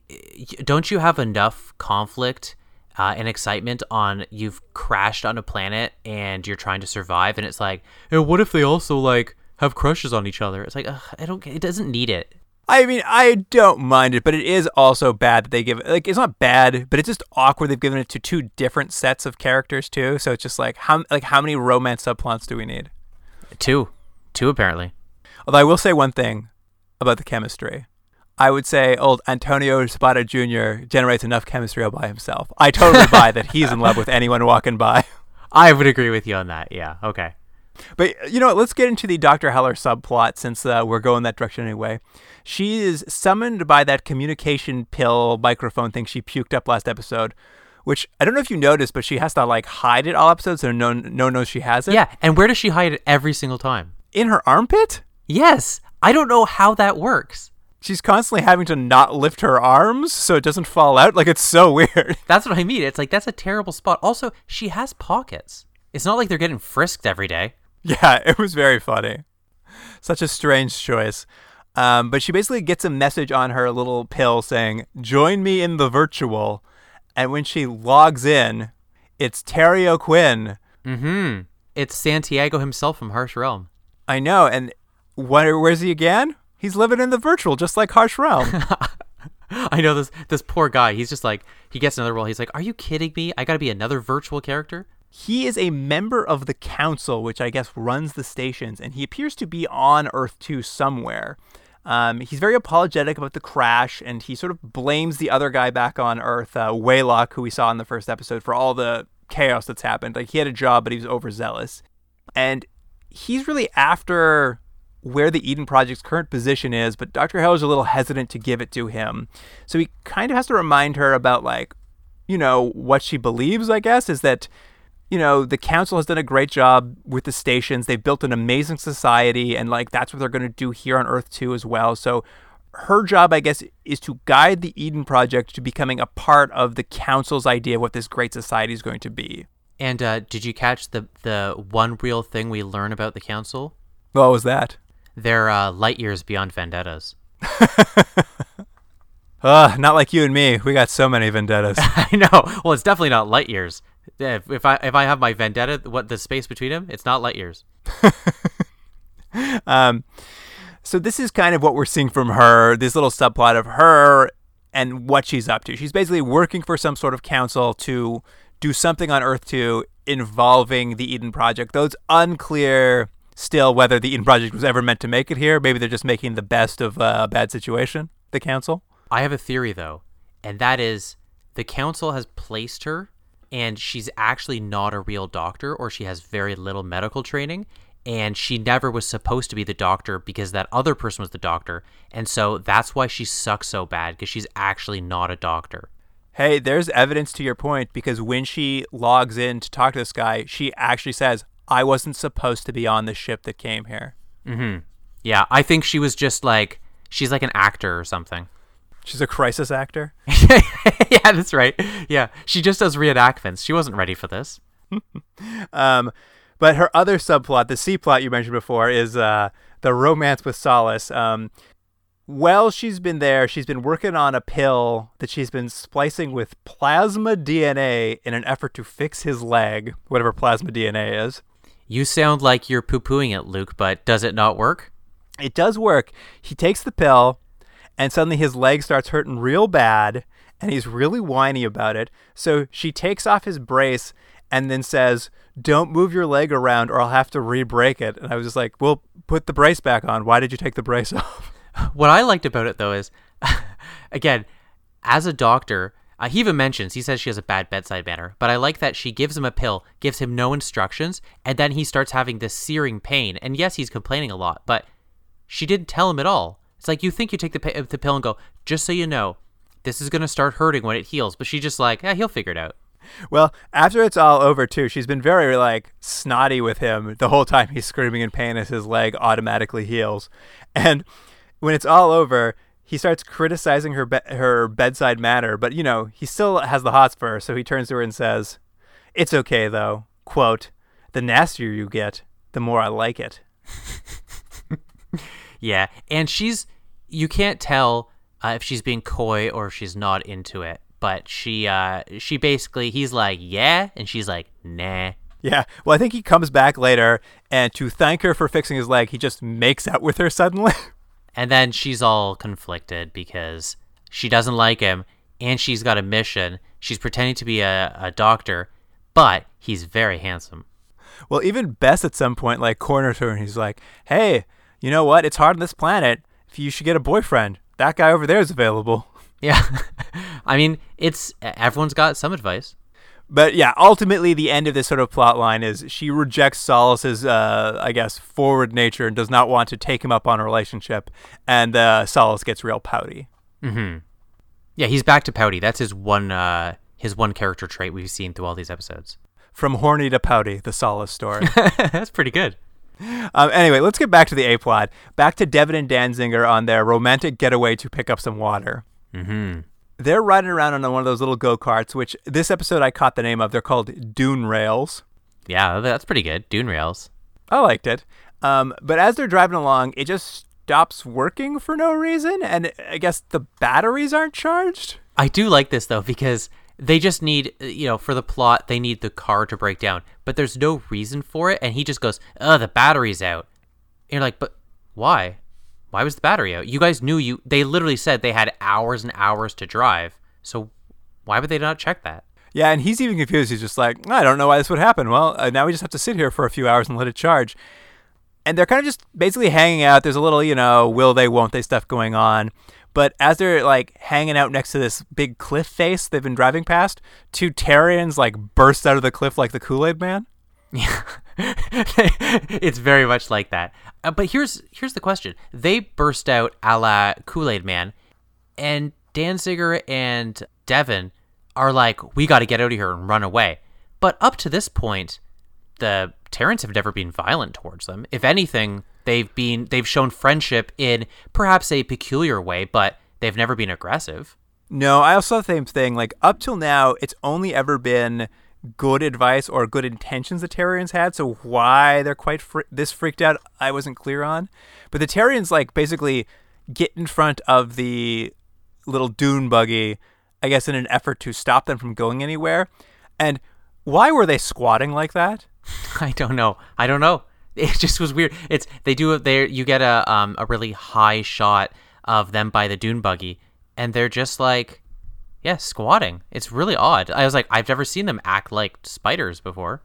don't you have enough conflict uh, and excitement on you've crashed on a planet and you're trying to survive, and it's like, hey, what if they also like have crushes on each other? It's like, ugh, I don't. It doesn't need it. I mean I don't mind it, but it is also bad that they give like it's not bad, but it's just awkward they've given it to two different sets of characters too. So it's just like how like how many romance subplots do we need? Two, two apparently. Although I will say one thing about the chemistry. I would say old Antonio Sabato Jr. generates enough chemistry all by himself. I totally buy that he's in love with anyone walking by. I would agree with you on that. Yeah. Okay. But you know, what, let's get into the Dr. Heller subplot since uh, we're going that direction anyway. She is summoned by that communication pill microphone thing she puked up last episode, which I don't know if you noticed, but she has to like hide it all episodes so no no one knows she has it. Yeah. And where does she hide it every single time? in her armpit. Yes. I don't know how that works. She's constantly having to not lift her arms so it doesn't fall out. Like it's so weird. That's what I mean. It's like that's a terrible spot. Also, she has pockets. It's not like they're getting frisked every day. Yeah, it was very funny. Such a strange choice. Um, but she basically gets a message on her little pill saying, Join me in the virtual. And when she logs in, it's Terry O'Quinn. Mm-hmm. It's Santiago himself from Harsh Realm. I know. And where, where's he again? He's living in the virtual, just like Harsh Realm. I know this this poor guy. He's just like he gets another role. He's like, "Are you kidding me? I got to be another virtual character?" He is a member of the council, which I guess runs the stations, and he appears to be on Earth 2 somewhere. Um, he's very apologetic about the crash, and he sort of blames the other guy back on Earth, uh, Waylock, who we saw in the first episode, for all the chaos that's happened. Like, he had a job, but he was overzealous. And he's really after where the Eden Project's current position is, but Dr. Heller's a little hesitant to give it to him. So he kind of has to remind her about, like, you know, what she believes, I guess, is that you know, the council has done a great job with the stations. They've built an amazing society, and like that's what they're going to do here on Earth too, as well. So, her job, I guess, is to guide the Eden Project to becoming a part of the council's idea of what this great society is going to be. And uh, did you catch the the one real thing we learn about the council? What was that? They're uh, light years beyond vendettas. Ugh, not like you and me. We got so many vendettas. I know. Well, it's definitely not light years. Yeah, if, if I if I have my vendetta, what the space between them, it's not light years. Um, so this is kind of what we're seeing from her. This little subplot of her and what she's up to. She's basically working for some sort of council to do something on Earth 2 involving the Eden Project. Though it's unclear still whether the Eden Project was ever meant to make it here. Maybe they're just making the best of uh, a bad situation. The council. I have a theory though, and that is the council has placed her and she's actually not a real doctor or she has very little medical training and she never was supposed to be the doctor because that other person was the doctor and so that's why she sucks so bad because she's actually not a doctor Hey, there's evidence to your point because when she logs in to talk to this guy, she actually says, I wasn't supposed to be on the ship that came here. Hmm. yeah i think she was just like she's like an actor or something She's a crisis actor. yeah that's right yeah she just does reenactments she wasn't ready for this Um, but her other subplot, the C plot you mentioned before, is uh, the romance with Solace. Um, well, she's been there. She's been working on a pill that she's been splicing with plasma DNA in an effort to fix his leg, whatever plasma DNA is. you sound like you're poo-pooing it luke but does it not work It does work. He takes the pill, and suddenly his leg starts hurting real bad, and he's really whiny about it. So she takes off his brace and then says, Don't move your leg around or I'll have to re break it. And I was just like, Well, put the brace back on. Why did you take the brace off? What I liked about it though is, again, as a doctor, uh, he even mentions he says she has a bad bedside manner, but I like that she gives him a pill, gives him no instructions, and then he starts having this searing pain. And yes, he's complaining a lot, but she didn't tell him at all. It's like you think you take the the pill and go, just so you know, this is gonna start hurting when it heals, but she's just like, yeah, he'll figure it out. Well, after it's all over, too, she's been very, like, snotty with him the whole time he's screaming in pain as his leg automatically heals. And when it's all over, he starts criticizing her be- her bedside manner, but, you know, he still has the hots for her, so he turns to her and says, It's okay, though. Quote, The nastier you get, the more I like it. Yeah, and she's you can't tell uh, if she's being coy or if she's not into it, but she uh she basically he's like yeah, and she's like nah. Yeah. Well, I think he comes back later, and to thank her for fixing his leg, he just makes out with her suddenly. And then she's all conflicted because she doesn't like him and she's got a mission. She's pretending to be a, a doctor, but he's very handsome. Well, even Bess at some point like corners her and he's like, "Hey, you know what? It's hard on this planet. If you should get a boyfriend, that guy over there is available." Yeah. I mean, it's everyone's got some advice. But yeah, ultimately the end of this sort of plot line is she rejects Solace's, uh, I guess, forward nature and does not want to take him up on a relationship, and uh, Solace gets real pouty. Yeah, he's back to pouty. That's his one uh his one character trait we've seen through all these episodes. From horny to pouty, the Solace story. That's pretty good. Um, anyway, let's get back to the A plot. Back to Devon and Danziger on their romantic getaway to pick up some water. Mm-hmm. They're riding around on one of those little go karts, which this episode I caught the name of. They're called Dune Rails. Yeah, that's pretty good. Dune rails. I liked it. Um, but as they're driving along, it just stops working for no reason, and I guess the batteries aren't charged. I do like this though because they just need, you know, for the plot, they need the car to break down, but there's no reason for it, and he just goes, "Oh, the battery's out." And you're like, "But why? Why was the battery out? You guys knew you. They literally said they had hours and hours to drive, so why would they not check that?" Yeah, and he's even confused. He's just like, I don't know why this would happen. Well, uh, now we just have to sit here for a few hours and let it charge. And they're kind of just basically hanging out. There's a little, you know, will they, won't they stuff going on. But as they're like hanging out next to this big cliff face they've been driving past, two Terrians like burst out of the cliff like the Kool Aid Man. Yeah, it's very much like that. Uh, but here's here's the question: They burst out a la Kool Aid Man, and Danziger and Devon are like, "We got to get out of here and run away." But up to this point, the Terrians have never been violent towards them. If anything, they've been they've shown friendship in perhaps a peculiar way, but they've never been aggressive. No, I also thought the same thing. Like up till now, it's only ever been good advice or good intentions the Terrians had. So why they're quite fr- this freaked out, I wasn't clear on. But the Terrians like basically get in front of the little dune buggy, I guess, in an effort to stop them from going anywhere. And Why were they squatting like that? I don't know. I don't know. It just was weird. It's they do it there. You get a um a really high shot of them by the dune buggy, and they're just like, yeah, squatting. It's really odd. I was like, I've never seen them act like spiders before,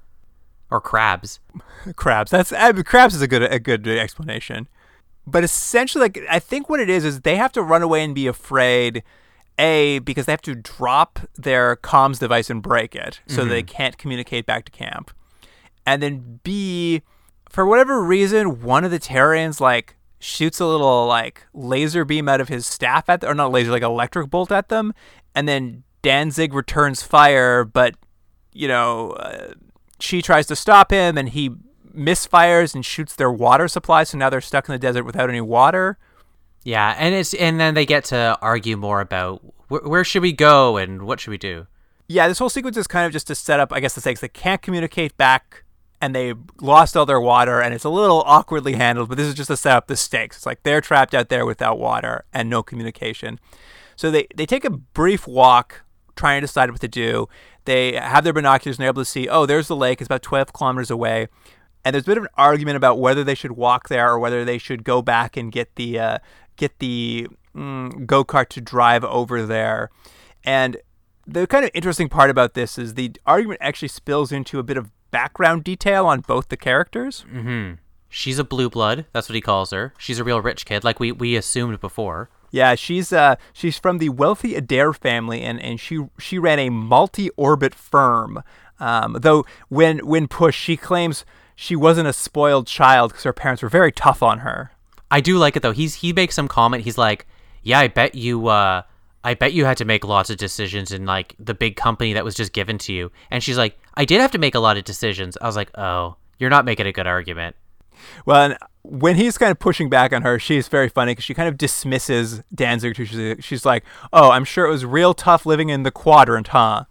or crabs. crabs. That's uh, crabs is a good a good explanation. But essentially, like I think what it is is they have to run away and be afraid. A because they have to drop their comms device and break it, so they can't communicate back to camp. And then B, for whatever reason, one of the Terrians like shoots a little like laser beam out of his staff at, or not laser, like electric bolt at them, and then Danzig returns fire, but you know, uh, she tries to stop him, and he misfires and shoots their water supply, so now they're stuck in the desert without any water. Yeah, and it's and then they get to argue more about wh- where should we go and what should we do. Yeah, this whole sequence is kind of just to set up, I guess, the stakes. They can't communicate back, and they lost all their water, and it's a little awkwardly handled. But this is just to set up the stakes. It's like they're trapped out there without water and no communication. So they they take a brief walk, trying to decide what to do. They have their binoculars and they're able to see, oh, there's the lake. It's about 12 kilometers away. And there's a bit of an argument about whether they should walk there or whether they should go back and get the uh, get the mm, go kart to drive over there. And the kind of interesting part about this is the argument actually spills into a bit of background detail on both the characters. Mm-hmm. She's a blue blood. That's what he calls her. She's a real rich kid, like we we assumed before. Yeah, she's uh she's from the wealthy Adair family, and, and she she ran a multi-orbit firm. Um, though when when pushed, she claims she wasn't a spoiled child because her parents were very tough on her. I do like it though. He's he makes some comment. He's like, "Yeah, I bet you uh I bet you had to make lots of decisions in like the big company that was just given to you." And she's like, "I did have to make a lot of decisions." I was like, "Oh, you're not making a good argument." Well, and when he's kind of pushing back on her, she's very funny because she kind of dismisses Danzig. She's, she's like, "Oh, I'm sure it was real tough living in the quadrant, huh?"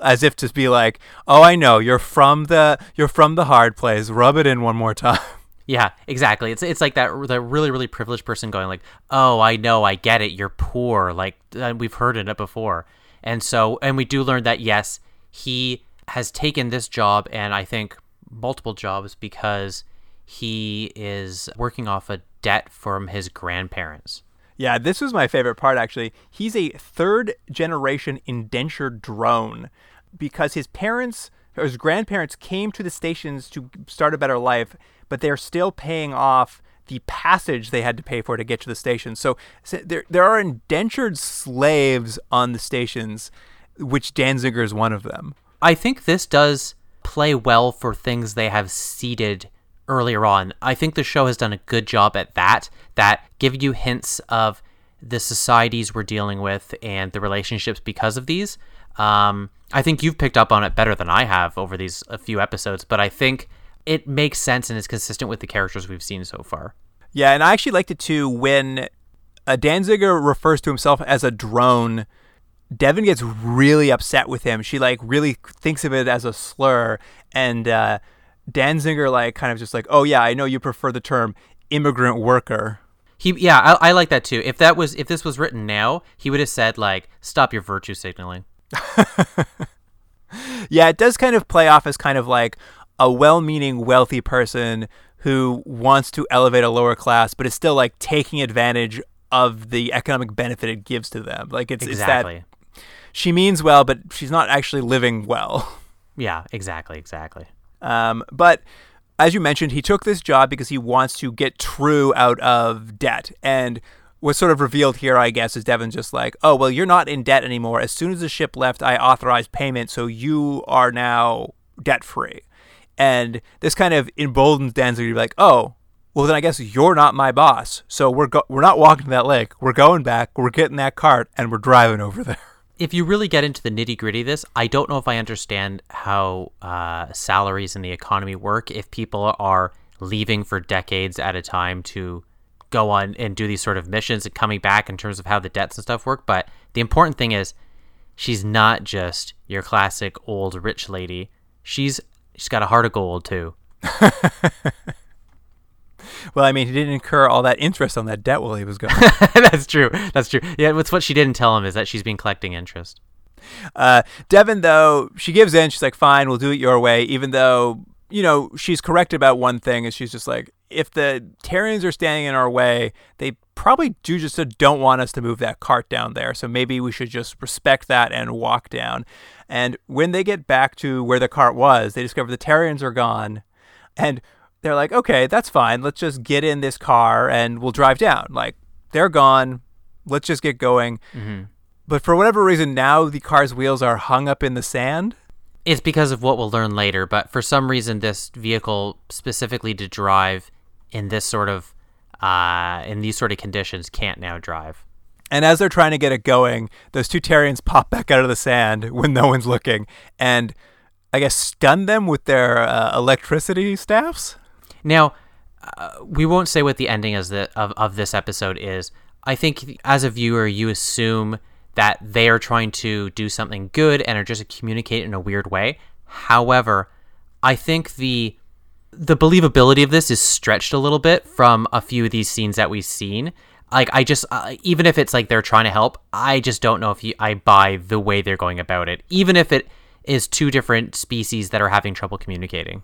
As if to be like, "Oh, I know you're from the you're from the hard place. Rub it in one more time." Yeah, exactly. It's it's like that the really really privileged person going like, "Oh, I know, I get it. You're poor." Like uh, we've heard it before. And so and we do learn that yes, he has taken this job and I think multiple jobs because he is working off a debt from his grandparents. Yeah, this was my favorite part actually. He's a third generation indentured drone because his parents or his grandparents came to the stations to start a better life, but they're still paying off the passage they had to pay for to get to the station. So, so there there are indentured slaves on the stations, which Danziger is one of them. I think this does play well for things they have seeded earlier on. I think the show has done a good job at that, that give you hints of the societies we're dealing with and the relationships because of these. Um, I think you've picked up on it better than I have over these a few episodes, but I think it makes sense and is consistent with the characters we've seen so far. Yeah, and I actually liked it too when uh, Danziger refers to himself as a drone. Devin gets really upset with him. She like really thinks of it as a slur, and uh, Danziger like kind of just like, oh yeah, I know you prefer the term immigrant worker. He, yeah, I, I like that too. If that was, if this was written now, he would have said like, "Stop your virtue signaling." Yeah, it does kind of play off as kind of like a well-meaning wealthy person who wants to elevate a lower class, but is still like taking advantage of the economic benefit it gives to them. Like it's Exactly. it's that she means well, but she's not actually living well. Yeah, exactly, exactly. Um, but as you mentioned, he took this job because he wants to get True out of debt. And what's sort of revealed here, I guess, is Devon just like, oh, well, you're not in debt anymore. As soon as the ship left, I authorized payment, so you are now debt free. And this kind of emboldens Danzig to be like, oh, well, then I guess you're not my boss. So we're go- we're not walking to that lake. We're going back. We're getting that cart, and we're driving over there. If you really get into the nitty gritty of this, I don't know if I understand how uh, salaries in the economy work. If people are leaving for decades at a time to go on and do these sort of missions and coming back in terms of how the debts and stuff work. But the important thing is, she's not just your classic old rich lady. She's she's got a heart of gold too. Well, I mean, he didn't incur all that interest on that debt while he was gone. That's true. That's true. Yeah, what's what she didn't tell him is that she's been collecting interest. Uh, Devon, though, she gives in. She's like, fine, we'll do it your way, even though, you know, she's correct about one thing, and she's just like, if the Terrians are standing in our way, they probably do just don't want us to move that cart down there. So maybe we should just respect that and walk down. And when they get back to where the cart was, they discover the Terrians are gone. And they're like, okay, that's fine. Let's just get in this car and we'll drive down. Like, they're gone. Let's just get going. Mm-hmm. But for whatever reason, now the car's wheels are hung up in the sand. It's because of what we'll learn later, but for some reason, this vehicle specifically to drive in this sort of uh, in these sort of conditions can't now drive. And as they're trying to get it going, those two Terrians pop back out of the sand when no one's looking, and I guess stun them with their uh, electricity staffs. Now, uh, we won't say what the ending is of of this episode is. I think as a viewer, you assume that they are trying to do something good and are just communicate in a weird way. However, I think the the believability of this is stretched a little bit from a few of these scenes that we've seen. Like I just uh, even if it's like they're trying to help, I just don't know if you, I buy the way they're going about it. Even if it is two different species that are having trouble communicating.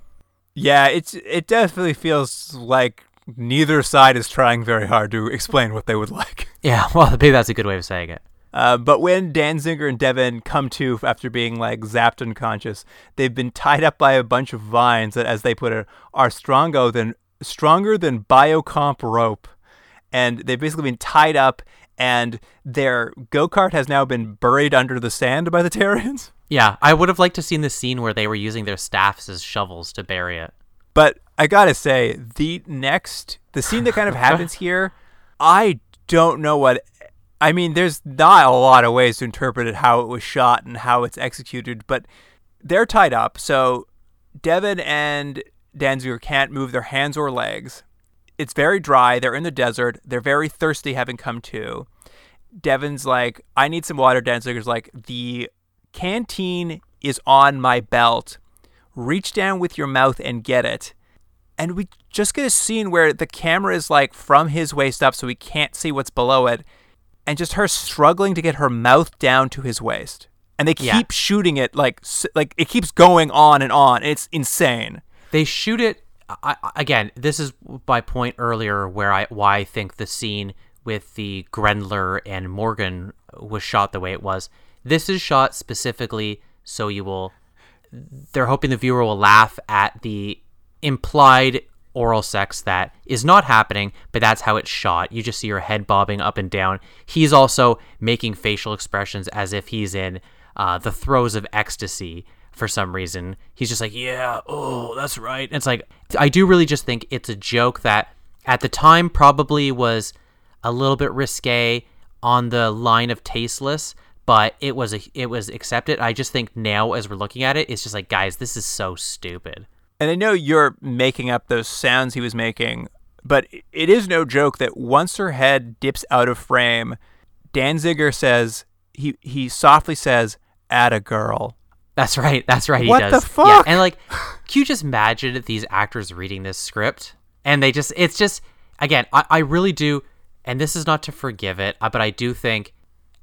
Yeah, it's it definitely feels like neither side is trying very hard to explain what they would like. Yeah, well, maybe that's a good way of saying it. Uh, but when Danziger and Devon come to after being like zapped unconscious, they've been tied up by a bunch of vines that, as they put it, are stronger than stronger than biocomp rope, and they've basically been tied up, and their go kart has now been buried under the sand by the Terrians. Yeah, I would have liked to seen the scene where they were using their staffs as shovels to bury it. But I gotta say, the next the scene that kind of happens here, I don't know what I mean, there's not a lot of ways to interpret it how it was shot and how it's executed, but they're tied up. So Devon and Danziger can't move their hands or legs. It's very dry. They're in the desert. They're very thirsty, having come to. Devon's like, I need some water. Danziger's like, the canteen is on my belt. Reach down with your mouth and get it. And we just get a scene where the camera is like from his waist up, so we can't see what's below it and just her struggling to get her mouth down to his waist. And they keep Yeah. shooting it like like it keeps going on and on. It's insane. They shoot it I, again. This is my point earlier, where I why I think the scene with the Grendler and Morgan was shot the way it was. This is shot specifically so you will. They're hoping the viewer will laugh at the implied oral sex that is not happening, but that's how it's shot. You just see her head bobbing up and down. He's also making facial expressions as if he's in uh, the throes of ecstasy for some reason. He's just like, yeah, oh, that's right. And it's like, I do really just think it's a joke that at the time probably was a little bit risque on the line of tasteless, but it was a, it was accepted. I just think now as we're looking at it, it's just like, guys, this is so stupid. And I know you're making up those sounds he was making, but it is no joke that once her head dips out of frame, Danziger says he he softly says, "Add a girl." That's right. That's right. He What does. the Yeah, fuck? and like, can you just imagine these actors reading this script and they just, it's just, again, I, I really do, and this is not to forgive it, uh, but I do think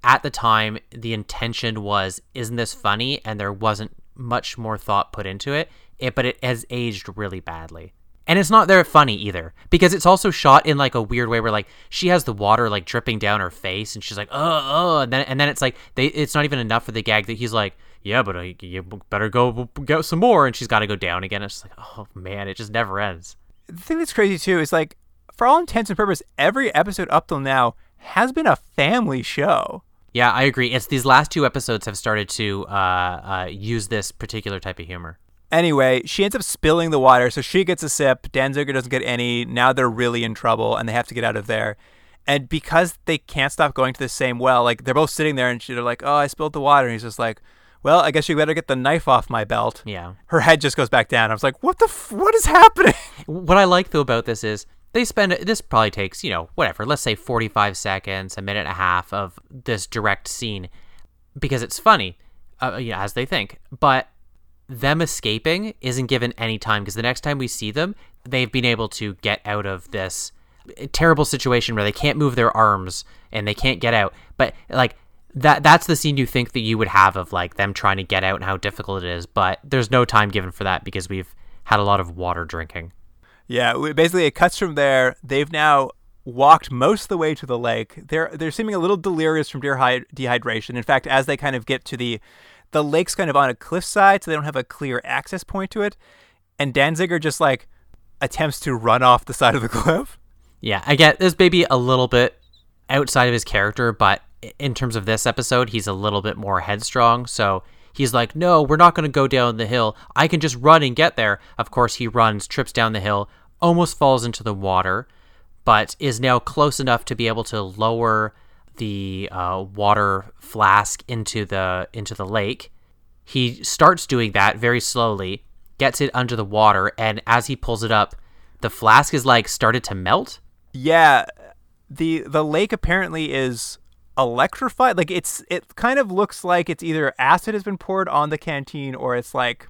at the time the intention was, isn't this funny? And there wasn't much more thought put into it. It, but it has aged really badly. And it's not very funny either because it's also shot in like a weird way where like she has the water like dripping down her face and she's like oh oh and then and then it's like they it's not even enough for the gag that he's like yeah but uh, you better go get some more and she's got to go down again it's like oh man it just never ends The thing that's crazy too is like, for all intents and purposes, every episode up till now has been a family show. Yeah I agree it's these last two episodes have started to uh, uh, use this particular type of humor Anyway, she ends up spilling the water, so she gets a sip. Danziger doesn't get any. Now they're really in trouble, and they have to get out of there. And because they can't stop going to the same well, like they're both sitting there, and she- they're like, "Oh, I spilled the water." And he's just like, "Well, I guess you better get the knife off my belt." yeah Her head just goes back down. I was like, "What the? F- what is happening?" What I like though about this is they spend this probably takes you know whatever let's say 45 seconds a minute and a half of this direct scene because it's funny uh, yeah, as they think but them escaping isn't given any time because the next time we see them they've been able to get out of this terrible situation where they can't move their arms and they can't get out but like that that's the scene you think that you would have of like them trying to get out and how difficult it is, but there's no time given for that because we've had a lot of water drinking. Yeah, we, basically it cuts from there. They've now walked most of the way to the lake. They're they're seeming a little delirious from dehy- dehydration. In fact, as they kind of get to the the lake's kind of on a cliffside, so they don't have a clear access point to it. And Danziger just like attempts to run off the side of the cliff. Yeah, I get this maybe a little bit outside of his character, but in terms of this episode, he's a little bit more headstrong. So he's like, no, we're not going to go down the hill. I can just run and get there. Of course, he runs, trips down the hill, almost falls into the water, but is now close enough to be able to lower the uh, water flask into the into the lake. He starts doing that very slowly, gets it under the water, and as he pulls it up, the flask is like started to melt. Yeah, the the lake apparently is electrified. Like it's it kind of looks like it's either acid has been poured on the canteen or it's like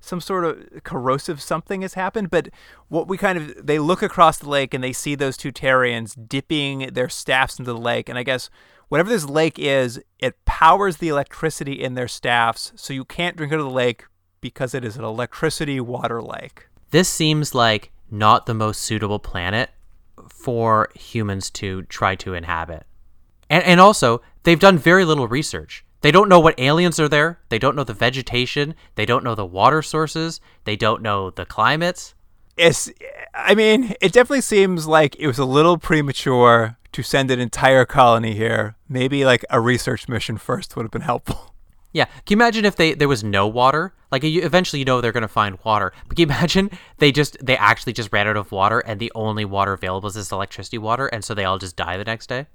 some sort of corrosive something has happened. But what we kind of they look across the lake and they see those two Terrians dipping their staffs into the lake, and I guess whatever this lake is, it powers the electricity in their staffs, so you can't drink out of the lake because it is an electricity water lake. This seems like not the most suitable planet for humans to try to inhabit. And, and also, they've done very little research. They don't know what aliens are there. They don't know the vegetation. They don't know the water sources. They don't know the climates. It's, I mean, it definitely seems like it was a little premature to send an entire colony here. Maybe like a research mission first would have been helpful. Yeah, can you imagine if they there was no water? Like you, eventually, you know they're gonna find water. But can you imagine they just they actually just ran out of water, and the only water available is this electricity water, and so they all just die the next day.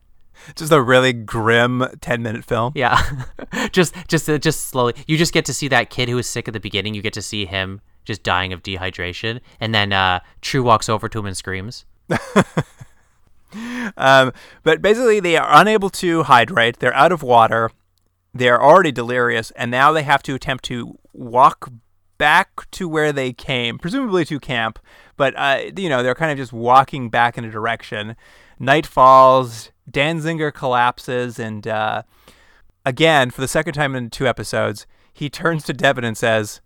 Just a really grim ten minute film. Yeah, just just uh, just slowly. You just get to see that kid who was sick at the beginning. You get to see him just dying of dehydration, and then uh, True walks over to him and screams. um, but basically, they are unable to hydrate. They're out of water they're already delirious, and now they have to attempt to walk back to where they came, presumably to camp. But uh, you know, they're kind of just walking back in a direction. Night falls. Danziger collapses, and uh, again, for the second time in two episodes, he turns to Devon and says,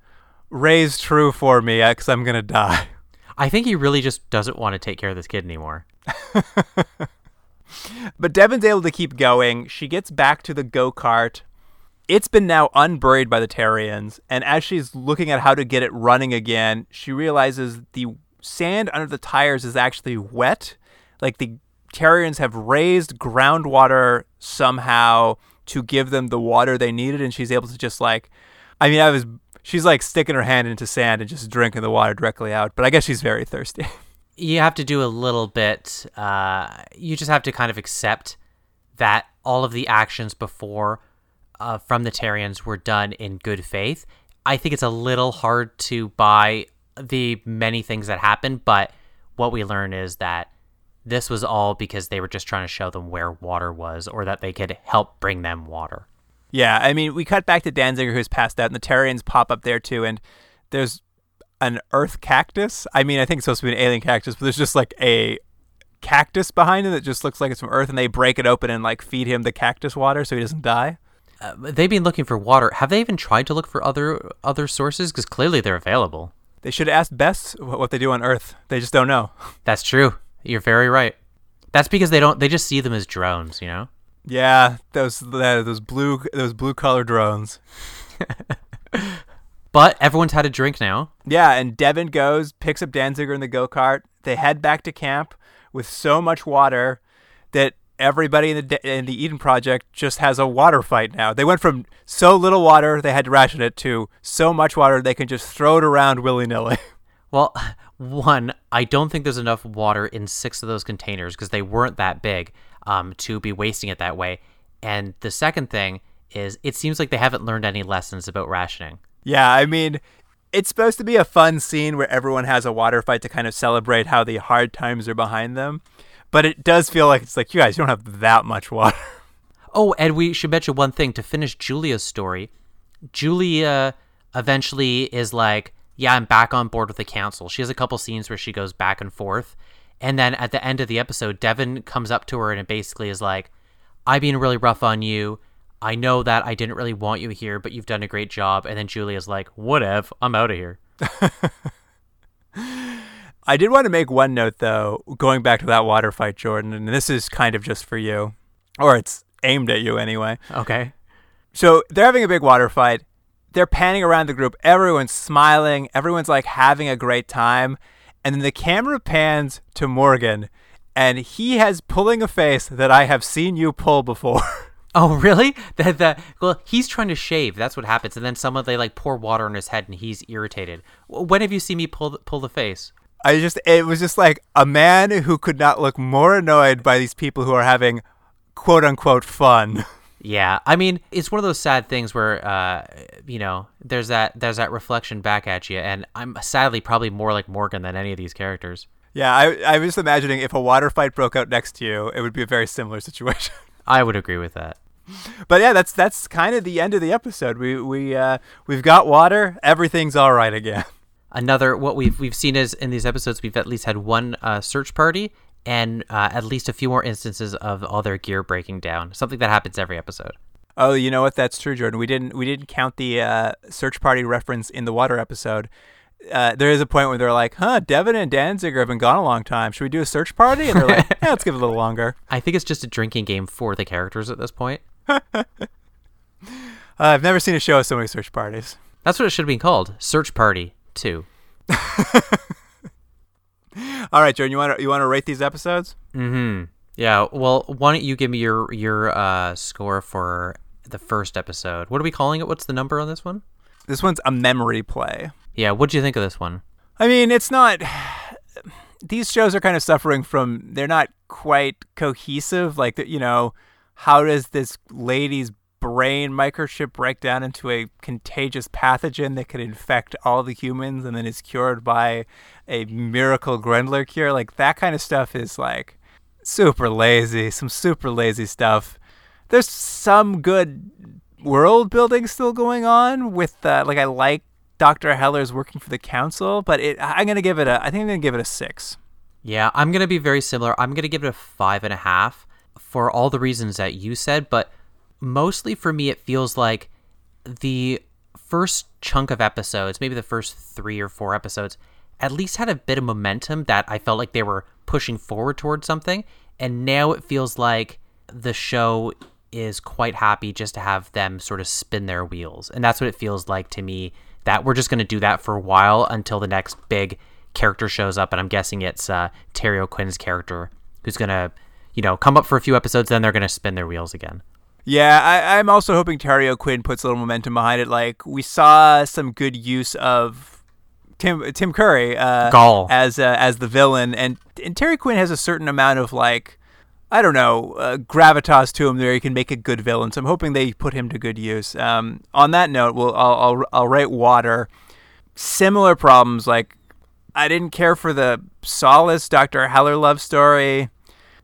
"Raise true for me, because I'm gonna die." I think he really just doesn't want to take care of this kid anymore. but Devon's able to keep going. She gets back to the go kart it's been now unburied by the Terrians, and as she's looking at how to get it running again, she realizes the sand under the tires is actually wet. Like the Terrians have raised groundwater somehow to give them the water they needed, and she's able to just like, I mean, I was, she's like sticking her hand into sand and just drinking the water directly out. But I guess she's very thirsty. You have to do a little bit. Uh, you just have to kind of accept that all of the actions before uh, from the Terrians were done in good faith. I think it's a little hard to buy the many things that happened, but what we learn is that this was all because they were just trying to show them where water was or that they could help bring them water. Yeah, I mean, we cut back to Danziger who's passed out, and the Terrians pop up there too, and there's an earth cactus. I mean, I think it's supposed to be an alien cactus, but there's just like a cactus behind him that just looks like it's from Earth, and they break it open and like feed him the cactus water so he doesn't die uh, they've been looking for water. Have they even tried to look for other other sources? Because clearly they're available. They should ask Bess what they do on Earth. They just don't know. That's true. You're very right. That's because they don't. They just see them as drones. You know. Yeah, those those blue those blue color drones. but everyone's had a drink now. Yeah, and Devon goes, picks up Danziger in the go kart. They head back to camp with so much water that everybody in the in the Eden Project just has a water fight now. They went from so little water they had to ration it to so much water they can just throw it around willy nilly. Well, one, I don't think there's enough water in six of those containers because they weren't that big um, to be wasting it that way. And the second thing is, it seems like they haven't learned any lessons about rationing. Yeah, I mean, it's supposed to be a fun scene where everyone has a water fight to kind of celebrate how the hard times are behind them but it does feel like it's like you guys you don't have that much water. Oh, and we should mention one thing to finish Julia's story. Julia eventually is like, "Yeah, I'm back on board with the council." She has a couple scenes where she goes back and forth, and then at the end of the episode, Devon comes up to her and it basically is like, "I've been really rough on you. I know that I didn't really want you here, but you've done a great job. And then Julia's like, whatever, I'm out of here. I did want to make one note though, going back to that water fight, Jordan, and this is kind of just for you, or it's aimed at you anyway. Okay. So they're having a big water fight. They're panning around the group. Everyone's smiling. Everyone's like having a great time. And then the camera pans to Morgan, and he has pulling a face that I have seen you pull before. Oh, really? That that well, he's trying to shave. That's what happens. And then someone they like pour water on his head, and he's irritated. When have you seen me pull pull the face? I just it was just like a man who could not look more annoyed by these people who are having quote unquote fun. Yeah, I mean, it's one of those sad things where, uh, you know, there's that there's that reflection back at you, and I'm sadly probably more like Morgan than any of these characters. Yeah, I I was just imagining if a water fight broke out next to you, it would be a very similar situation. I would agree with that. But yeah, that's that's kind of the end of the episode. We we uh, we've got water. Everything's all right again. Another what we've we've seen is in these episodes we've at least had one uh, search party and uh, at least a few more instances of all their gear breaking down. Something that happens every episode. Oh, you know what? That's true, Jordan. We didn't we didn't count the uh, search party reference in the water episode. Uh, there is a point where they're like, "Huh, Devon and Danziger have been gone a long time. Should we do a search party?" And they're like, "Yeah, let's give it a little longer." I think it's just a drinking game for the characters at this point. Uh, I've never seen a show with so many search parties. That's what it should have been called. Search Party 2. All right, Jordan, you want to you want to rate these episodes? Mm-hmm. Yeah. Well, why don't you give me your your uh, score for the first episode? What are we calling it? What's the number on this one? This one's a memory play. Yeah. What do you think of this one? I mean, it's not. These shows are kind of suffering from. They're not quite cohesive. Like, you know, how does this lady's brain microchip break down into a contagious pathogen that could infect all the humans and then is cured by a miracle Grendler cure? Like, that kind of stuff is like super lazy. Some super lazy stuff. There's some good world building still going on with, uh, like, I like Dr. Heller's working for the council, but it, I'm gonna give it a. I think I'm gonna give it a six. Yeah, I'm gonna be very similar. I'm gonna give it a five and a half for all the reasons that you said, but mostly for me, it feels like the first chunk of episodes, maybe the first three or four episodes, at least had a bit of momentum that I felt like they were pushing forward towards something, and now it feels like the show is quite happy just to have them sort of spin their wheels, and that's what it feels like to me that we're just going to do that for a while until the next big character shows up. And I'm guessing it's uh, Terry O'Quinn's character who's going to, you know, come up for a few episodes, then they're going to spin their wheels again. Yeah, I, I'm also hoping Terry O'Quinn puts a little momentum behind it. Like we saw some good use of Tim Tim Curry uh, Gaal. as uh, as the villain, and and Terry Quinn has a certain amount of like I don't know uh, gravitas to him there. He can make a good villain. So I'm hoping they put him to good use. Um, on that note, we'll I'll, I'll I'll rate Water. Similar problems like I didn't care for the Solace Dr. Heller love story.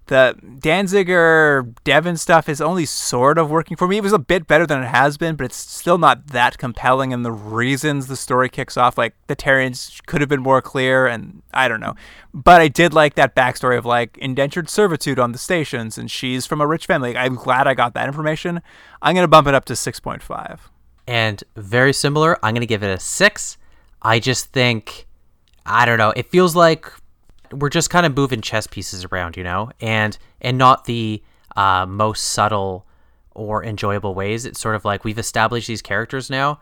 The Danziger Devon stuff is only sort of working for me. It was a bit better than it has been, but it's still not that compelling. And the reasons the story kicks off, like the Terrians could have been more clear. And I don't know. But I did like that backstory of like indentured servitude on the stations, and she's from a rich family. I'm glad I got that information. I'm to bump it up to 6.5. And very similar, I'm to give it a six. I just think, I don't know, it feels like we're just kind of moving chess pieces around, you know, and and not the uh, most subtle or enjoyable ways. It's sort of like we've established these characters now,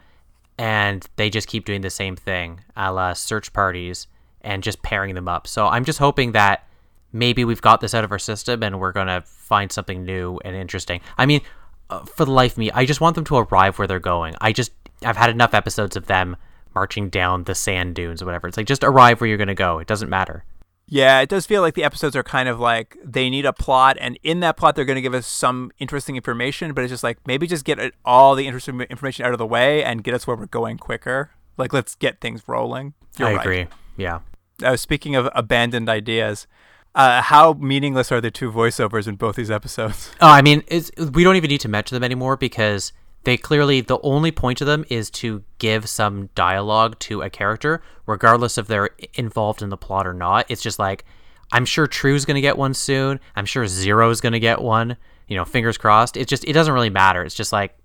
and they just keep doing the same thing, a la search parties, and just pairing them up. So I'm just hoping that maybe we've got this out of our system and we're gonna find something new and interesting. I mean, uh, for the life of me, I just want them to arrive where they're going. I just I've had enough episodes of them marching down the sand dunes or whatever. It's like just arrive where you're gonna go. It doesn't matter. Yeah, it does feel like the episodes are kind of like they need a plot, and in that plot, they're going to give us some interesting information, but it's just like maybe just get all the interesting information out of the way and get us where we're going quicker. Like, let's get things rolling. You're I right. agree. Yeah. Uh, speaking of abandoned ideas, uh, how meaningless are the two voiceovers in both these episodes? Oh, I mean, it's, we don't even need to mention them anymore because they clearly the only point of them is to give some dialogue to a character, regardless if they're involved in the plot or not. It's just like I'm sure True's gonna get one soon. I'm sure Zero's gonna get one. you know, fingers crossed. It just it doesn't really matter. It's just like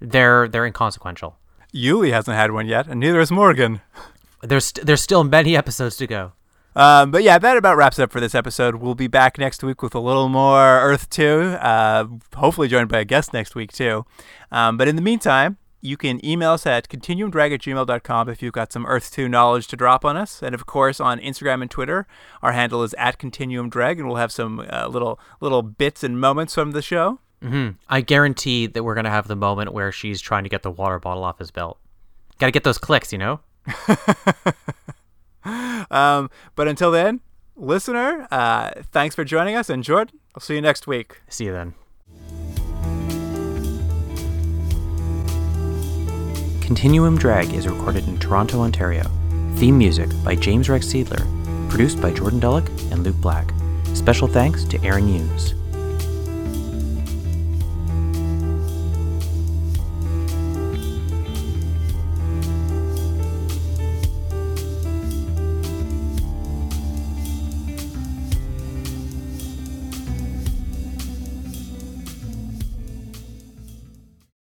they're they're inconsequential. Uly hasn't had one yet, and neither has Morgan. There's there's still many episodes to go. Um, but yeah, that about wraps it up for this episode. We'll be back next week with a little more Earth 2, uh, hopefully joined by a guest next week too. Um, but in the meantime, you can email us at continuumdrag at gmail.com if you've got some Earth 2 knowledge to drop on us. And of course, on Instagram and Twitter, our handle is at continuumdrag, and we'll have some uh, little little bits and moments from the show. hmm I guarantee that we're gonna have the moment where she's trying to get the water bottle off his belt. Got to get those clicks, you know. Um, but until then, listener, uh, thanks for joining us. And Jordan, I'll see you next week. See you then. Continuum Drag is recorded in Toronto, Ontario. Theme music by James Rex Seidler. Produced by Jordan Dullock and Luke Black. Special thanks to Aaron Hughes.